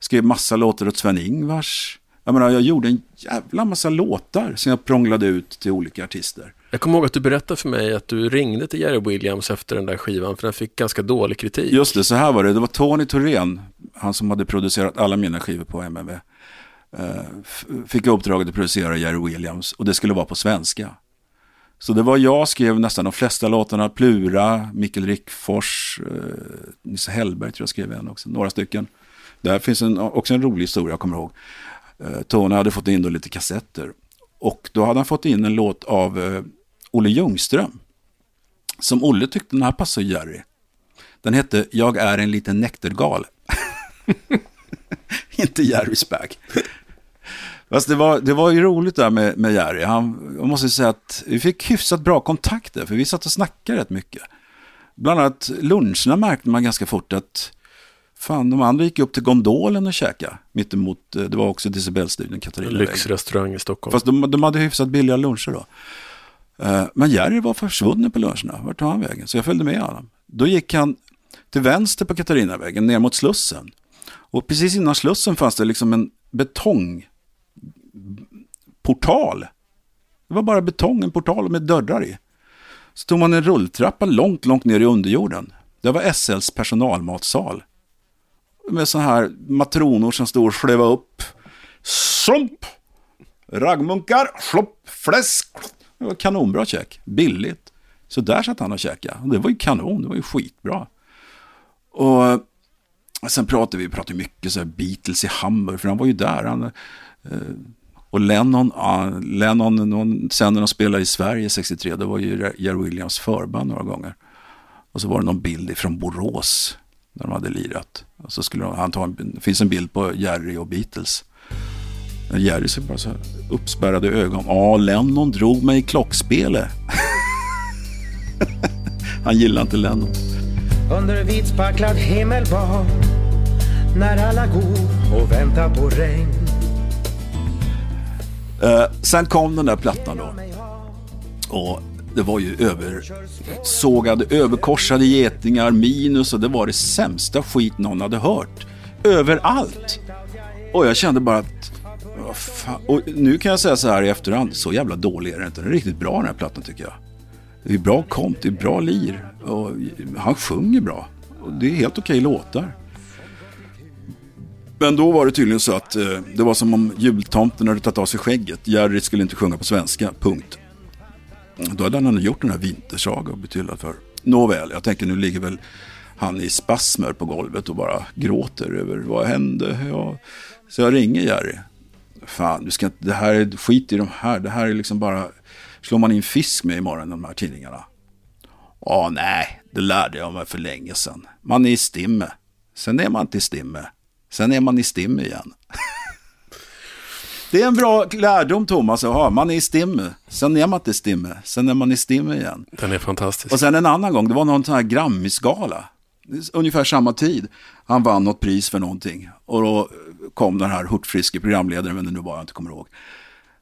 [SPEAKER 1] Skrev massa låtar åt Sven-Ingvars. Jag menar, jag gjorde en jävla massa låtar som jag prånglade ut till olika artister.
[SPEAKER 2] Jag kommer ihåg att du berättade för mig att du ringde till Jerry Williams efter den där skivan för den fick ganska dålig kritik.
[SPEAKER 1] Just det, så här var det. Det var Tony Thorén, han som hade producerat alla mina skivor på MMV fick fick uppdraget att producera Jerry Williams och det skulle vara på svenska. Så det var jag skrev nästan de flesta låtarna, Plura, Mikkel Rickfors, eh, Nisse Hellberg tror jag skrev en också, några stycken. Där finns en, också en rolig historia jag kommer ihåg. Eh, Tony hade fått in då lite kassetter. Och då hade han fått in en låt av eh, Olle Ljungström. Som Olle tyckte den här passade Jerry. Den hette Jag är en liten näktergal. Inte Jerrys bag. Fast det var, det var ju roligt där med, med Jerry. Han, jag måste säga att vi fick hyfsat bra kontakter, för vi satt och snackade rätt mycket. Bland annat luncherna märkte man ganska fort att Fan, de andra gick upp till Gondolen och käkade. Mittemot, eh, det var också Decibelstudion, Katarina
[SPEAKER 2] Lyxrestaurang i Stockholm.
[SPEAKER 1] Fast de, de hade hyfsat billiga luncher då. Uh, men Jerry var försvunnen på luncherna. Vart tog han vägen? Så jag följde med honom. Då gick han till vänster på Katarinavägen, ner mot Slussen. Och precis innan Slussen fanns det liksom en betongportal. Det var bara betong, en portal med dörrar i. Så tog man en rulltrappa långt, långt ner i underjorden. Det var SLs personalmatsal med sådana här matronor som stod och slöva upp. Slump! Raggmunkar, slopp, fläsk. Det var kanonbra käk, billigt. Så där satt han och käkade. Och det var ju kanon, det var ju skitbra. Och sen pratade vi pratade mycket så här Beatles i Hamburg, för han var ju där. Han, eh, och Lennon, ah, Lennon någon, sen när de spelade i Sverige 63, då var ju Jerry Williams förband några gånger. Och så var det någon bild från Borås när de hade lirat. Och så skulle han ta en, det finns en bild på Jerry och Beatles. Jerry ser bara så här uppspärrade ögon. Ja, Lennon drog mig i klockspelet. han gillar inte Lennon. Under vitspacklad himmelbad när alla går och väntar på regn. Eh, sen kom den där plattan då. Och det var ju översågade, överkorsade getingar, minus och det var det sämsta skit någon hade hört. Överallt. Och jag kände bara att, och nu kan jag säga så här i efterhand, så jävla dålig är det inte. Den är riktigt bra den här plattan tycker jag. Det är bra komp, det är bra lir. Och han sjunger bra. Och det är helt okej låtar. Men då var det tydligen så att eh, det var som om jultomten hade tagit av sig skägget. Jerry skulle inte sjunga på svenska, punkt. Då hade han gjort den här vintersaga och betydlat för. Nåväl, jag tänker nu ligger väl han i spasmer på golvet och bara gråter över vad hände. Ja. Så jag ringer Jerry. fan, du ska inte, det här är skit i de här. Det här är liksom bara, slår man in fisk med imorgon, de här tidningarna. Ja, nej, det lärde jag mig för länge sedan. Man är i stimme. Sen är man inte i stimme. Sen är man i stimme igen. Det är en bra lärdom Thomas att ha. Man är i stimme. Sen är man inte i stimme. Sen är man i stimme igen.
[SPEAKER 2] Den är fantastisk.
[SPEAKER 1] Och sen en annan gång, det var någon sån här Grammisgala. Ungefär samma tid. Han vann något pris för någonting. Och då kom den här hurtfriske programledaren, men nu var jag inte kommer ihåg.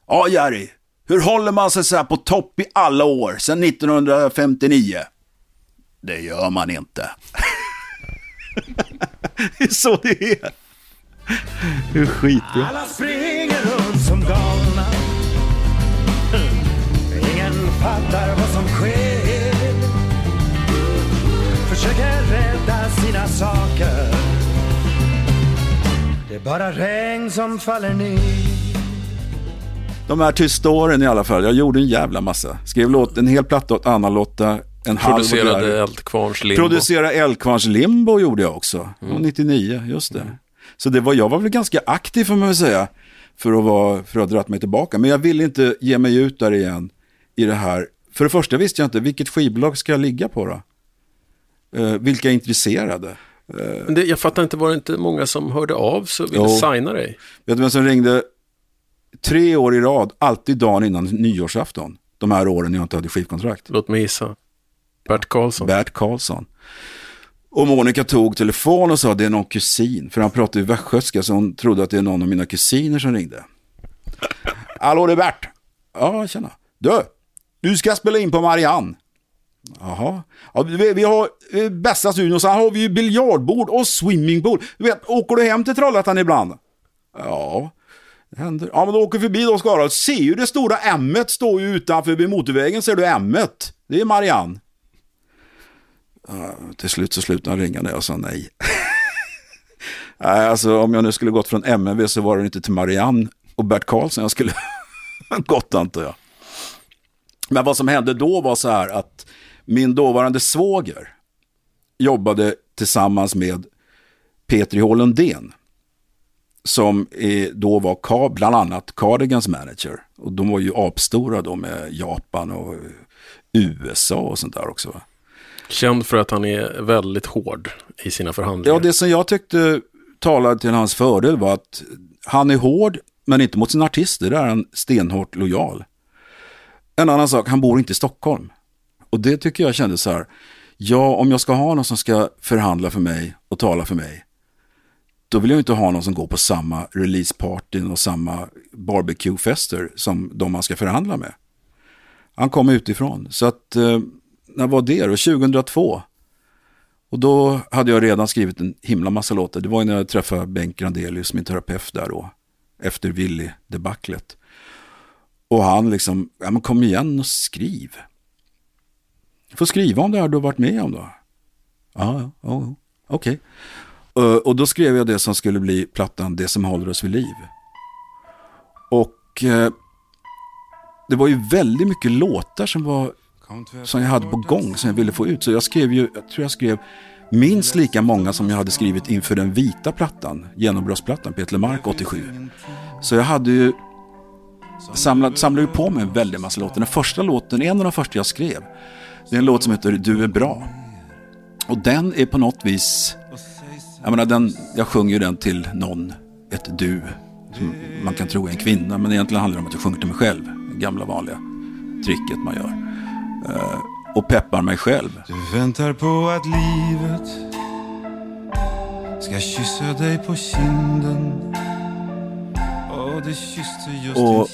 [SPEAKER 1] Ja, Jerry. Hur håller man sig så här på topp i alla år, sedan 1959? Det gör man inte. det är så det är. Det är skitbra.
[SPEAKER 4] Alla springer runt som galna Ingen fattar vad som sker Försöker rädda sina saker Det är bara regn som faller ner
[SPEAKER 1] De här tysta åren i alla fall. Jag gjorde en jävla massa. Skrev låt, en hel platta åt Anna-Lotta. En halv
[SPEAKER 2] Producerade. Eldkvarns limbo.
[SPEAKER 1] Producera Eldkvarns limbo gjorde jag också.
[SPEAKER 2] Mm.
[SPEAKER 1] 99, just det. Så det var, jag var väl ganska aktiv får man väl säga. För att, vara, för att ha dragit mig tillbaka. Men jag ville inte ge mig ut där igen. I det här. För det första visste jag inte, vilket skivbolag ska jag ligga på då? Eh, vilka är intresserade?
[SPEAKER 2] Men det, jag fattar inte, var det inte många som hörde av sig och ville
[SPEAKER 1] Jo.
[SPEAKER 2] signa dig?
[SPEAKER 1] Vet du vem som ringde tre år i rad, alltid dagen innan nyårsafton? De här åren jag inte hade skivkontrakt.
[SPEAKER 2] Låt mig gissa. Bert Karlsson.
[SPEAKER 1] Bert Karlsson. Och Monica tog telefon och sa det är någon kusin. För han pratade ju västgötska så hon trodde att det är någon av mina kusiner som ringde. Hallå det är Bert. Ja, tjena. Du, du ska spela in på Marianne. Jaha. Ja, vi, vi har eh, bästa studion och sen har vi ju biljardbord och swimmingpool. Du vet, åker du hem till Trollhättan ibland? Ja, det händer. Ja, men då åker förbi då Skara. Ser ju det stora m står ju utanför vid motorvägen ser du M-et? Det är Marianne. Till slut så slutade han ringa när jag sa nej. nej, alltså om jag nu skulle gått från MNV så var det inte till Marianne och Bert Karlsson jag skulle gått antar jag. Men vad som hände då var så här att min dåvarande svåger jobbade tillsammans med Petri H. Lundén. Som då var Ka- bland annat Cardigans manager. Och de var ju apstora då med Japan och USA och sånt där också.
[SPEAKER 2] Känd för att han är väldigt hård i sina förhandlingar.
[SPEAKER 1] Ja, det som jag tyckte talade till hans fördel var att han är hård, men inte mot sina artister. Där är han stenhårt lojal. En annan sak, han bor inte i Stockholm. Och det tycker jag kändes så här, ja, om jag ska ha någon som ska förhandla för mig och tala för mig, då vill jag inte ha någon som går på samma releasepartyn och samma barbecuefester som de man ska förhandla med. Han kom utifrån. Så att, eh, när var det då? 2002. Och då hade jag redan skrivit en himla massa låtar. Det var ju när jag träffade Bengt Grandelius, min terapeut där då. Efter Willy-debaclet. Och han liksom, ja men kom igen och skriv. Får skriva om det här du har varit med om då. Ja, ja, ja, okej. Eh, och då skrev jag det som skulle bli plattan Det som håller oss vid liv. Och eh, det var ju väldigt mycket låtar som var som jag hade på gång som jag ville få ut. Så jag skrev ju, jag tror jag skrev minst lika många som jag hade skrivit inför den vita plattan, genombrottsplattan, Peter Mark 87. Så jag hade ju samlat, samlade ju på mig en väldig massa låtar. Den första låten, en av de första jag skrev, det är en låt som heter Du är bra. Och den är på något vis, jag menar den, jag sjunger ju den till någon, ett du, som man kan tro är en kvinna, men egentligen handlar det om att jag sjunger till mig själv, det gamla vanliga tricket man gör. Och peppar mig själv.
[SPEAKER 3] Du väntar på att livet ska kyssa dig på kinden Och det just
[SPEAKER 1] Och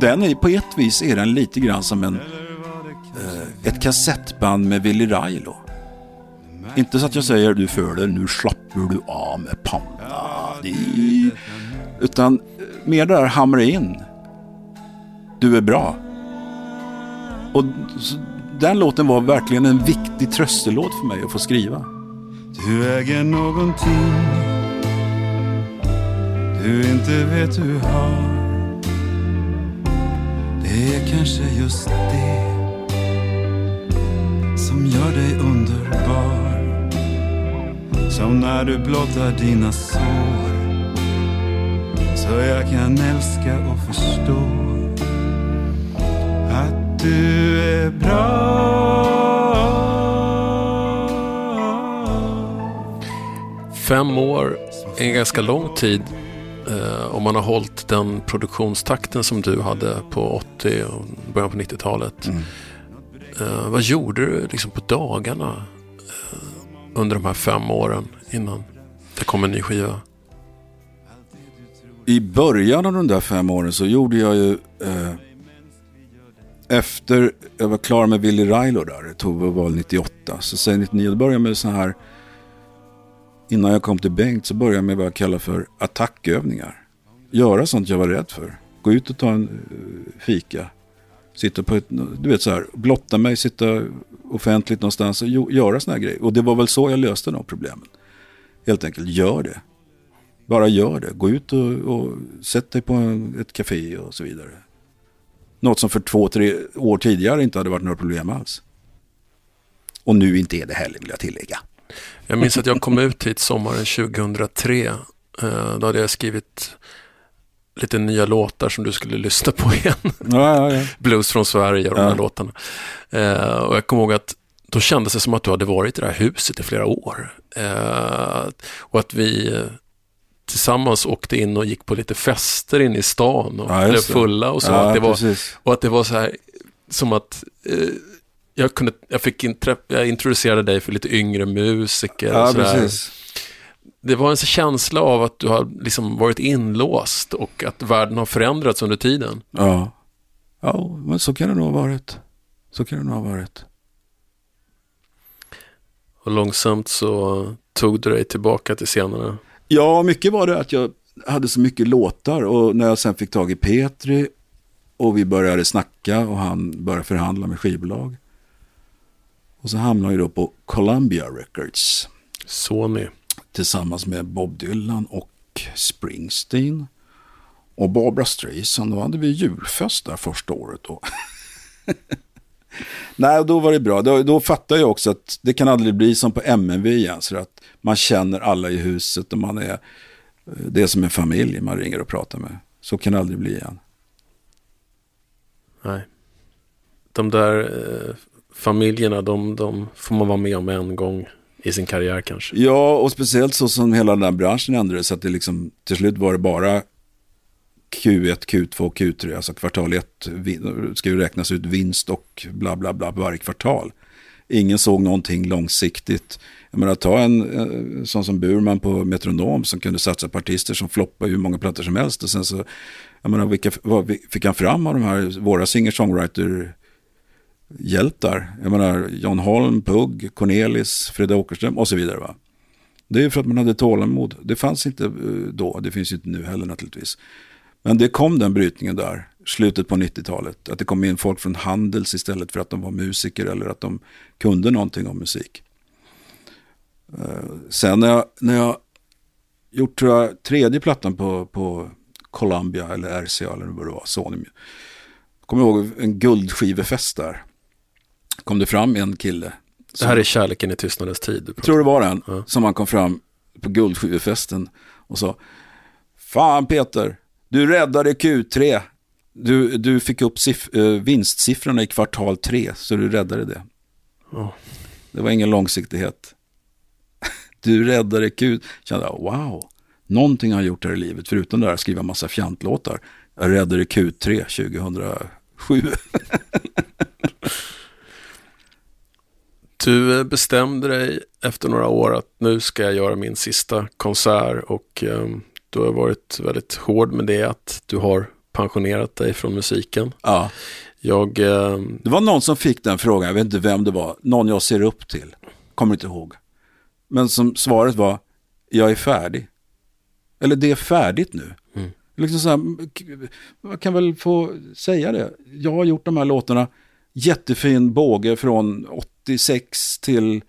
[SPEAKER 1] den är på ett vis är den lite grann som en, eh, ett kassettband med Willy Railo. Inte så att jag säger du för det, nu slappar du av med panna. Det är- Utan eh, mer där hamra in. Du är bra. Och så, den låten var verkligen en viktig tröstelåt för mig att få skriva.
[SPEAKER 3] Du äger någonting du inte vet du har. Det är kanske just det som gör dig underbar. Som när du blottar dina sår Så jag kan älska och förstå du är bra
[SPEAKER 2] Fem år är en ganska lång tid eh, om man har hållit den produktionstakten som du hade på 80 och början på 90-talet.
[SPEAKER 1] Mm.
[SPEAKER 2] Eh, vad gjorde du liksom på dagarna eh, under de här fem åren innan det kom en ny skiva?
[SPEAKER 1] I början av de där fem åren så gjorde jag ju eh, efter jag var klar med Willy Railo där, det tog var 98, så sen 99 då började jag med så här Innan jag kom till Bengt så började jag med vad jag kallar för attackövningar. Göra sånt jag var rädd för. Gå ut och ta en eh, fika. Sitta på ett, du vet så här, blotta mig, sitta offentligt någonstans och göra såna här grejer. Och det var väl så jag löste de problemen. Helt enkelt, gör det. Bara gör det. Gå ut och, och sätt dig på en, ett café och så vidare. Något som för två, tre år tidigare inte hade varit några problem alls. Och nu inte är det heller vill jag tillägga.
[SPEAKER 2] Jag minns att jag kom ut hit sommaren 2003. Eh, Då hade jag skrivit lite nya låtar som du skulle lyssna på igen.
[SPEAKER 1] Ja, ja, ja.
[SPEAKER 2] Blues från Sverige och de här låtarna. Eh, och jag kommer ihåg att då kändes det som att du hade varit i det här huset i flera år. Eh, och att vi tillsammans åkte in och gick på lite fester inne i stan och
[SPEAKER 1] Ja,
[SPEAKER 2] blev fulla och så.
[SPEAKER 1] ja
[SPEAKER 2] att det var,
[SPEAKER 1] precis.
[SPEAKER 2] och att det var så här som att eh, jag, kunde, jag, fick intre, jag introducerade dig för lite yngre musiker. och
[SPEAKER 1] Ja,
[SPEAKER 2] så
[SPEAKER 1] precis.
[SPEAKER 2] Det var en känsla av att du har liksom varit inlåst och att världen har förändrats under tiden.
[SPEAKER 1] Ja. ja, men så kan det nog ha varit. Så kan det nog ha varit.
[SPEAKER 2] Och långsamt så tog du dig tillbaka till scenerna.
[SPEAKER 1] Ja, mycket var det att jag hade så mycket låtar och när jag sen fick tag i Petri och vi började snacka och han började förhandla med skivbolag. Och så hamnade jag då på Columbia Records
[SPEAKER 2] Sony.
[SPEAKER 1] tillsammans med Bob Dylan och Springsteen. Och Barbara Streisand, då hade vi julfest där första året. Då. Nej, då var det bra. Då, då fattade jag också att det kan aldrig bli som på MNV igen. Så att man känner alla i huset och man är, det är som en familj man ringer och pratar med. Så kan det aldrig bli igen.
[SPEAKER 2] Nej. De där eh, familjerna, de, de får man vara med om en gång i sin karriär kanske.
[SPEAKER 1] Ja, och speciellt så som hela den här branschen ändrades. Så att det liksom, till slut var det bara Q1, Q2, Q3, alltså kvartal 1 ska ju räknas ut vinst och bla bla bla varje kvartal. Ingen såg någonting långsiktigt. Jag menar, ta en eh, sån som Burman på Metronom som kunde satsa på artister som floppade hur många plattor som helst. Och sen så, jag menar, vilka vad fick han fram av de här, våra singer-songwriter hjältar? Jag menar, John Holm, Pugg, Cornelis, Fredde Åkerström och så vidare. Va? Det är ju för att man hade tålamod. Det fanns inte eh, då, det finns ju inte nu heller naturligtvis. Men det kom den brytningen där, slutet på 90-talet. Att det kom in folk från Handels istället för att de var musiker eller att de kunde någonting om musik. Eh, Sen när jag, när jag gjort tror jag, tredje plattan på, på Columbia eller RCA eller vad det var, Sony. Kommer jag ihåg en guldskivefest där. Kom det fram en kille.
[SPEAKER 2] Det här är kärleken i tystnadens tid.
[SPEAKER 1] Jag tror det var den
[SPEAKER 2] Ja.
[SPEAKER 1] som han kom fram på guldskivefesten och sa Fan Peter, du räddade Q3. Du, du fick upp siff- eh, vinstsiffrorna i kvartal 3 så du räddade det.
[SPEAKER 2] Ja.
[SPEAKER 1] Det var ingen långsiktighet. Du räddade Q. Kände jag, wow, någonting har jag gjort här i livet förutom det här att skriva massa fjantlåtar. Jag räddade Q3 2007.
[SPEAKER 2] Du eh, bestämde dig efter några år att nu ska jag göra min sista konsert och eh, du har varit väldigt hård med det att du har pensionerat dig från musiken.
[SPEAKER 1] Ja.
[SPEAKER 2] Jag, eh,
[SPEAKER 1] Det var någon som fick den frågan, jag vet inte vem det var, någon jag ser upp till, kommer inte ihåg. Men som svaret var, jag är färdig. Eller det är färdigt nu.
[SPEAKER 2] Mm.
[SPEAKER 1] Liksom så här, jag kan väl få säga det. Jag har gjort de här låtarna, jättefin båge från 86 till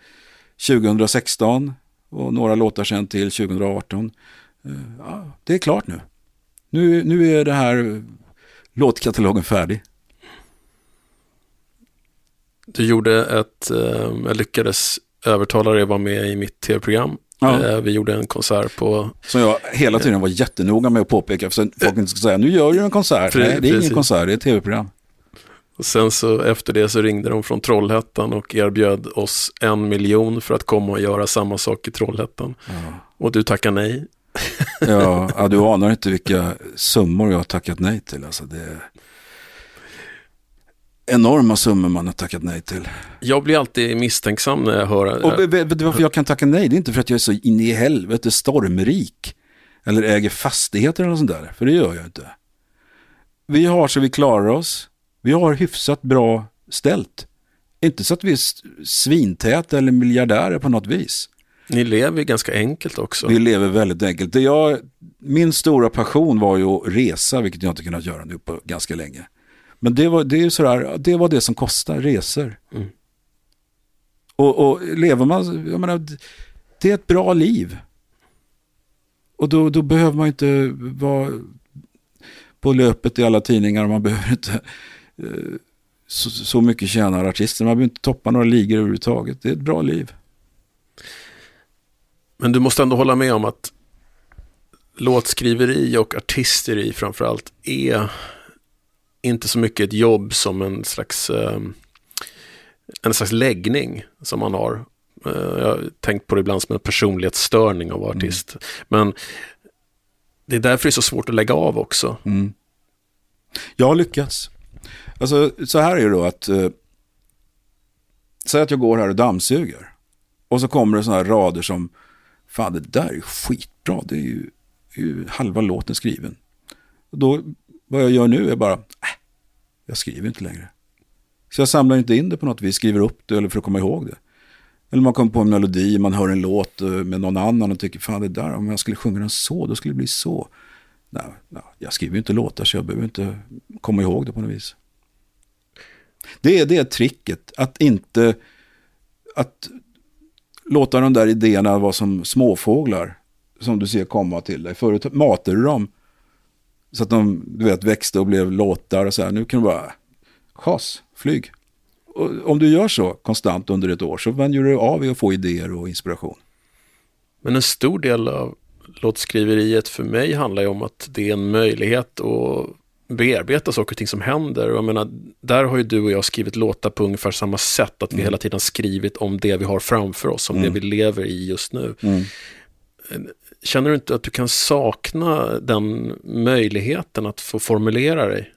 [SPEAKER 1] 2016 och några låtar sen till 2018. Eh, Ja, det är klart nu. Nu, nu är det här låtkatalogen färdig.
[SPEAKER 2] du gjorde ett, eh, jag lyckades övertala dig att vara med i mitt tv-program
[SPEAKER 1] Ja.
[SPEAKER 2] Eh, Vi gjorde en konsert på...
[SPEAKER 1] Som jag hela tiden var jättenoga med att påpeka. För folk inte ska säga, nu gör du en konsert.
[SPEAKER 2] Pre-
[SPEAKER 1] Nej, det är ingen
[SPEAKER 2] precis.
[SPEAKER 1] konsert, det är ett tv-program.
[SPEAKER 2] Och sen så efter det så ringde de från Trollhättan och erbjöd oss en miljon för att komma och göra samma sak i Trollhättan. Och du tackar nej.
[SPEAKER 1] Ja, ja, du anar inte vilka summor jag har tackat nej till. Alltså, det är enorma summor man har tackat nej till.
[SPEAKER 2] Jag blir alltid misstänksam när jag hör...
[SPEAKER 1] Och vet du varför jag kan tacka nej? Det är inte för att jag är så in i helvete stormrik. Eller äger fastigheter eller något sånt där. För det gör jag inte. Vi har så vi klarar oss. Vi har hyfsat bra ställt. Inte så att vi är svintäta eller miljardärer på något vis.
[SPEAKER 2] Ni lever ganska enkelt också.
[SPEAKER 1] Vi lever väldigt enkelt. Det jag, min stora passion var ju att resa, vilket jag inte kunnat göra nu på ganska länge. Men det var det, är sådär, det var det som kostar, resor.
[SPEAKER 2] Mm.
[SPEAKER 1] Och, och lever man, jag menar, det är ett bra liv. Och då, då behöver man inte vara på löpet i alla tidningar. Man behöver inte eh, så, så mycket tjänar artister. Man behöver inte toppa några ligor överhuvudtaget. Det är ett bra liv.
[SPEAKER 2] Men du måste ändå hålla med om att låtskriveri och artisteri framförallt är inte så mycket ett jobb som en slags, eh, en slags läggning som man har. Eh, jag har tänkt på det ibland som en personlighetsstörning av artist. Men det är därför det är så svårt att lägga av också.
[SPEAKER 1] Mm. Jag har lyckats. Alltså, så här är det då att... Eh, säg att jag går här och dammsuger. Och så kommer det sådana här rader som... Fan, det där är ju skitbra. Det är ju, är ju halva låten skriven. Och då, vad jag gör nu är bara... Äh, jag skriver inte längre. Så jag samlar inte in det på något vis, skriver upp det eller för att komma ihåg det. Eller man kommer på en melodi, man hör en låt eh, med någon annan och tycker fan det där, om jag skulle sjunga den så, då skulle det bli så. Nej, nej, jag skriver ju inte låtar så jag behöver inte komma ihåg det på något vis. Det är det tricket, att inte att låta de där idéerna vara som småfåglar som du ser komma till dig. Förut matade du dem så att de du vet, växte och blev låtar och så här. Nu kan du bara, chas, flyg. Och om du gör så konstant under ett år så vänjer du av i att få idéer och inspiration.
[SPEAKER 2] Men en stor del av låtskriveriet för mig handlar ju om att det är en möjlighet att bearbeta saker och ting som händer. Och jag menar, där har ju du och jag skrivit låtar på ungefär samma sätt. Att vi hela tiden skrivit om det vi har framför oss, om det vi lever i just nu. Känner du inte att du kan sakna den möjligheten att få formulera dig?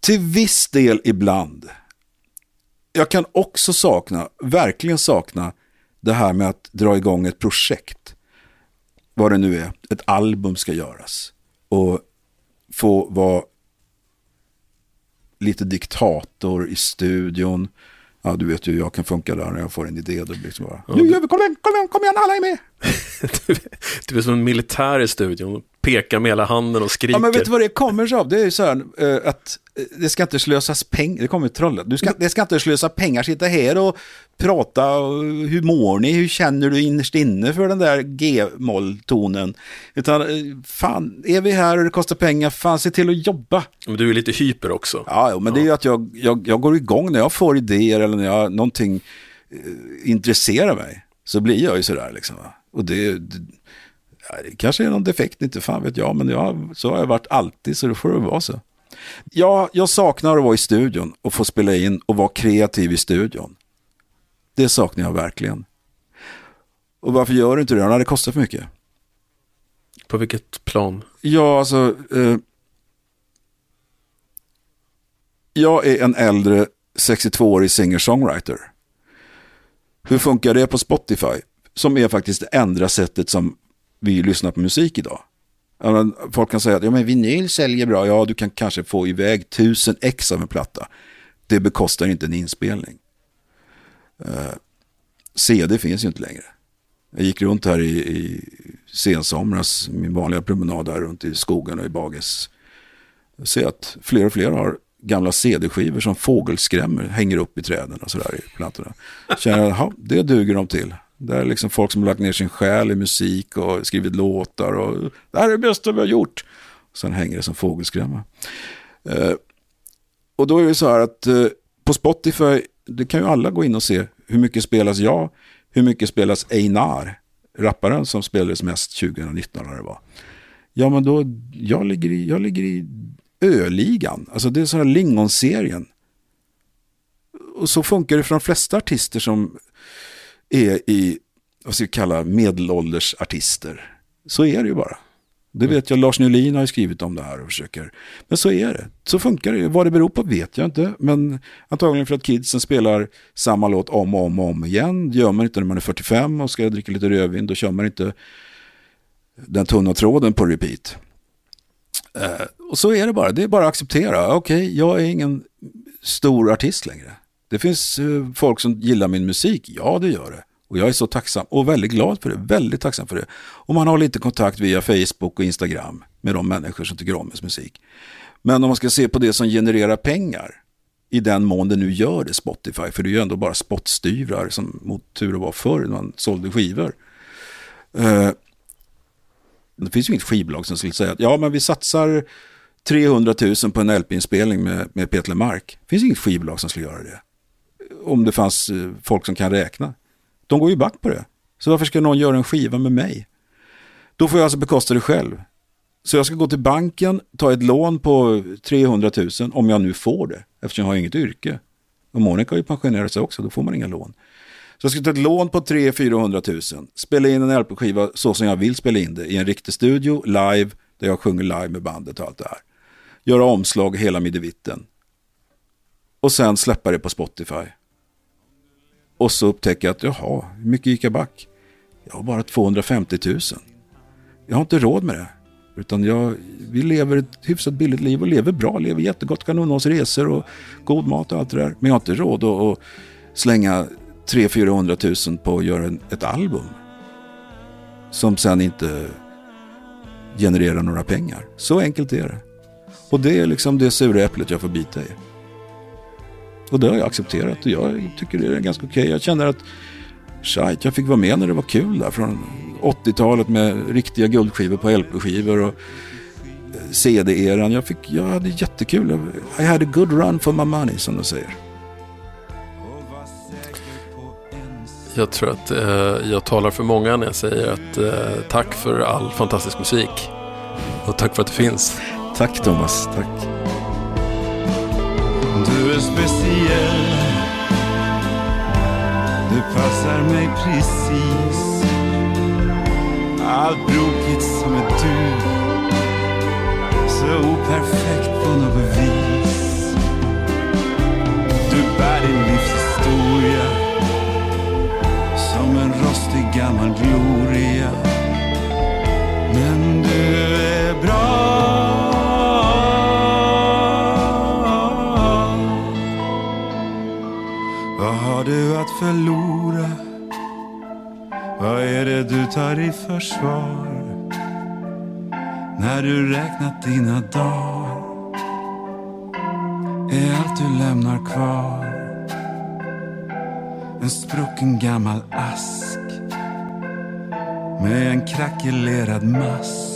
[SPEAKER 1] Till viss del ibland. Jag kan också sakna, verkligen sakna, det här med att dra igång ett projekt. Vad det nu är, ett album ska göras. Och få vara lite diktator i studion. Ja, du vet ju jag kan funka där när jag får en idé. Då blir det liksom bara, nu gör vi, kom igen, kom igen, kom igen, alla är med.
[SPEAKER 2] Du, du är som en militär i studion, pekar med hela handen och skriker.
[SPEAKER 1] Ja, men vet du vad det kommer sig av? Det är ju så här eh, att eh, det ska inte slösas pengar. Det kommer trollet. Du ska, det ska inte slösa pengar. Sitta här och prata. Och hur mår ni? Hur känner du innerst inne för den där G-molltonen? Utan eh, fan, är vi här och det kostar pengar, fan se till att jobba.
[SPEAKER 2] Men du är lite hyper också.
[SPEAKER 1] Ja, men det är ju att jag, jag, jag går igång när jag får idéer eller när jag, någonting eh, intresserar mig. Så blir jag ju sådär liksom. Och det, det, ja, det kanske är någon defekt, inte fan vet jag. Men jag, så har jag varit alltid, så det får det vara så. Ja, jag saknar att vara i studion och få spela in och vara kreativ i studion. Det saknar jag verkligen. Och varför gör du inte det? Det kostar för mycket.
[SPEAKER 2] På vilket plan?
[SPEAKER 1] Ja, alltså. Eh, jag är en äldre 62-årig singer-songwriter. Hur funkar det på Spotify? Som är faktiskt det enda sättet som vi lyssnar på musik idag. Folk kan säga att ja, men vinyl säljer bra. Ja, du kan kanske få iväg tusen ex av en platta. Det bekostar inte en inspelning. Eh, uh, CD finns ju inte längre. Jag gick runt här i, i sensomras, min vanliga promenad där runt i skogen och i Bages. Jag ser att fler och fler har gamla CD-skivor som fågelskrämmer, hänger upp i träden och sådär i plantorna. Känner att, det duger de till. Där är liksom folk som har lagt ner sin själ i musik och skrivit låtar och det här är det bästa vi har gjort. Sen hänger det som fågelskrämma. Eh, och då är det så här att eh, på Spotify, det kan ju alla gå in och se hur mycket spelas jag, Hur mycket spelas Einar, rapparen som spelades mest 2019 när det var. Ja, men då, jag ligger i, jag ligger i öligan. Alltså det är så här lingonserien. Och så funkar det för de flesta artister som är i, vad ska vi kalla medelålders artister. Så är det ju bara. Det vet jag, Lars Nylin har ju skrivit om det här och försöker. Men så är det. Så funkar det. Vad det beror på vet jag inte. Men antagligen för att kidsen spelar samma låt om och om och om igen. Det gör man inte när man är 45 och ska dricka lite rödvin. Då kör man inte den tunna tråden på repeat. Eh, och så är det bara. Det är bara att acceptera. Okej, okay, jag är ingen stor artist längre. Det finns eh, folk som gillar min musik. Ja, det gör det. Och jag är så tacksam och väldigt glad för det. Väldigt tacksam för det. Och man har lite kontakt via Facebook och Instagram med de människor som tycker om ens musik. Men om man ska se på det som genererar pengar i den mån det nu gör det, Spotify, för det är ju ändå bara spottstyvrar som mot tur och var förr när man sålde skivor. Eh, det finns ju inget skivbolag som skulle säga att ja, men vi satsar 300 000 på en LP-inspelning med, med Peter Mark. Det finns inget skivbolag som skulle göra det. Om det fanns eh, folk som kan räkna. De går ju back på det. Så varför ska någon göra en skiva med mig? Då får jag alltså bekosta det själv. Så jag ska gå till banken, ta ett lån på 300 000 om jag nu får det. Eftersom jag har inget yrke. Och Monica har ju pensionerat sig också, då får man inga lån. Så jag ska ta ett lån på 300-400 000. Spela in en LP-skiva så som jag vill spela in det. I en riktig studio, live, där jag sjunger live med bandet och allt det här. Göra omslag hela middevitten. Och sen släppa det på Spotify. Och så upptäcker jag att, jaha, hur mycket gick jag back? Jag har bara 250 000. Jag har inte råd med det. Utan jag, vi lever ett hyfsat billigt liv och lever bra, lever jättegott, kan unna oss resor och god mat och allt det där. Men jag har inte råd att, att slänga 300-400 000 på att göra ett album. Som sen inte genererar några pengar. Så enkelt är det. Och det är liksom det sura äpplet jag får bita i. Och det har jag accepterat och jag tycker det är ganska okej. Okay. Jag känner att shit, jag fick vara med när det var kul där från 80-talet med riktiga guldskivor på LP-skivor och eh, CD-eran. Jag, jag hade jättekul. I had a good run for my money som de säger.
[SPEAKER 2] Jag tror att eh, jag talar för många när jag säger att eh, tack för all fantastisk musik. Och tack för att du finns.
[SPEAKER 1] Tack Thomas, tack.
[SPEAKER 3] Du är speciell. Du passar mig precis. Allt brokigt som är du. Så operfekt på något vis. Du bär din livshistoria som en rostig gammal gloria. Men du är bra. Har du att förlora? Vad är det du tar i försvar? När du räknat dina dagar är allt du lämnar kvar en sprucken gammal ask med en krackelerad mask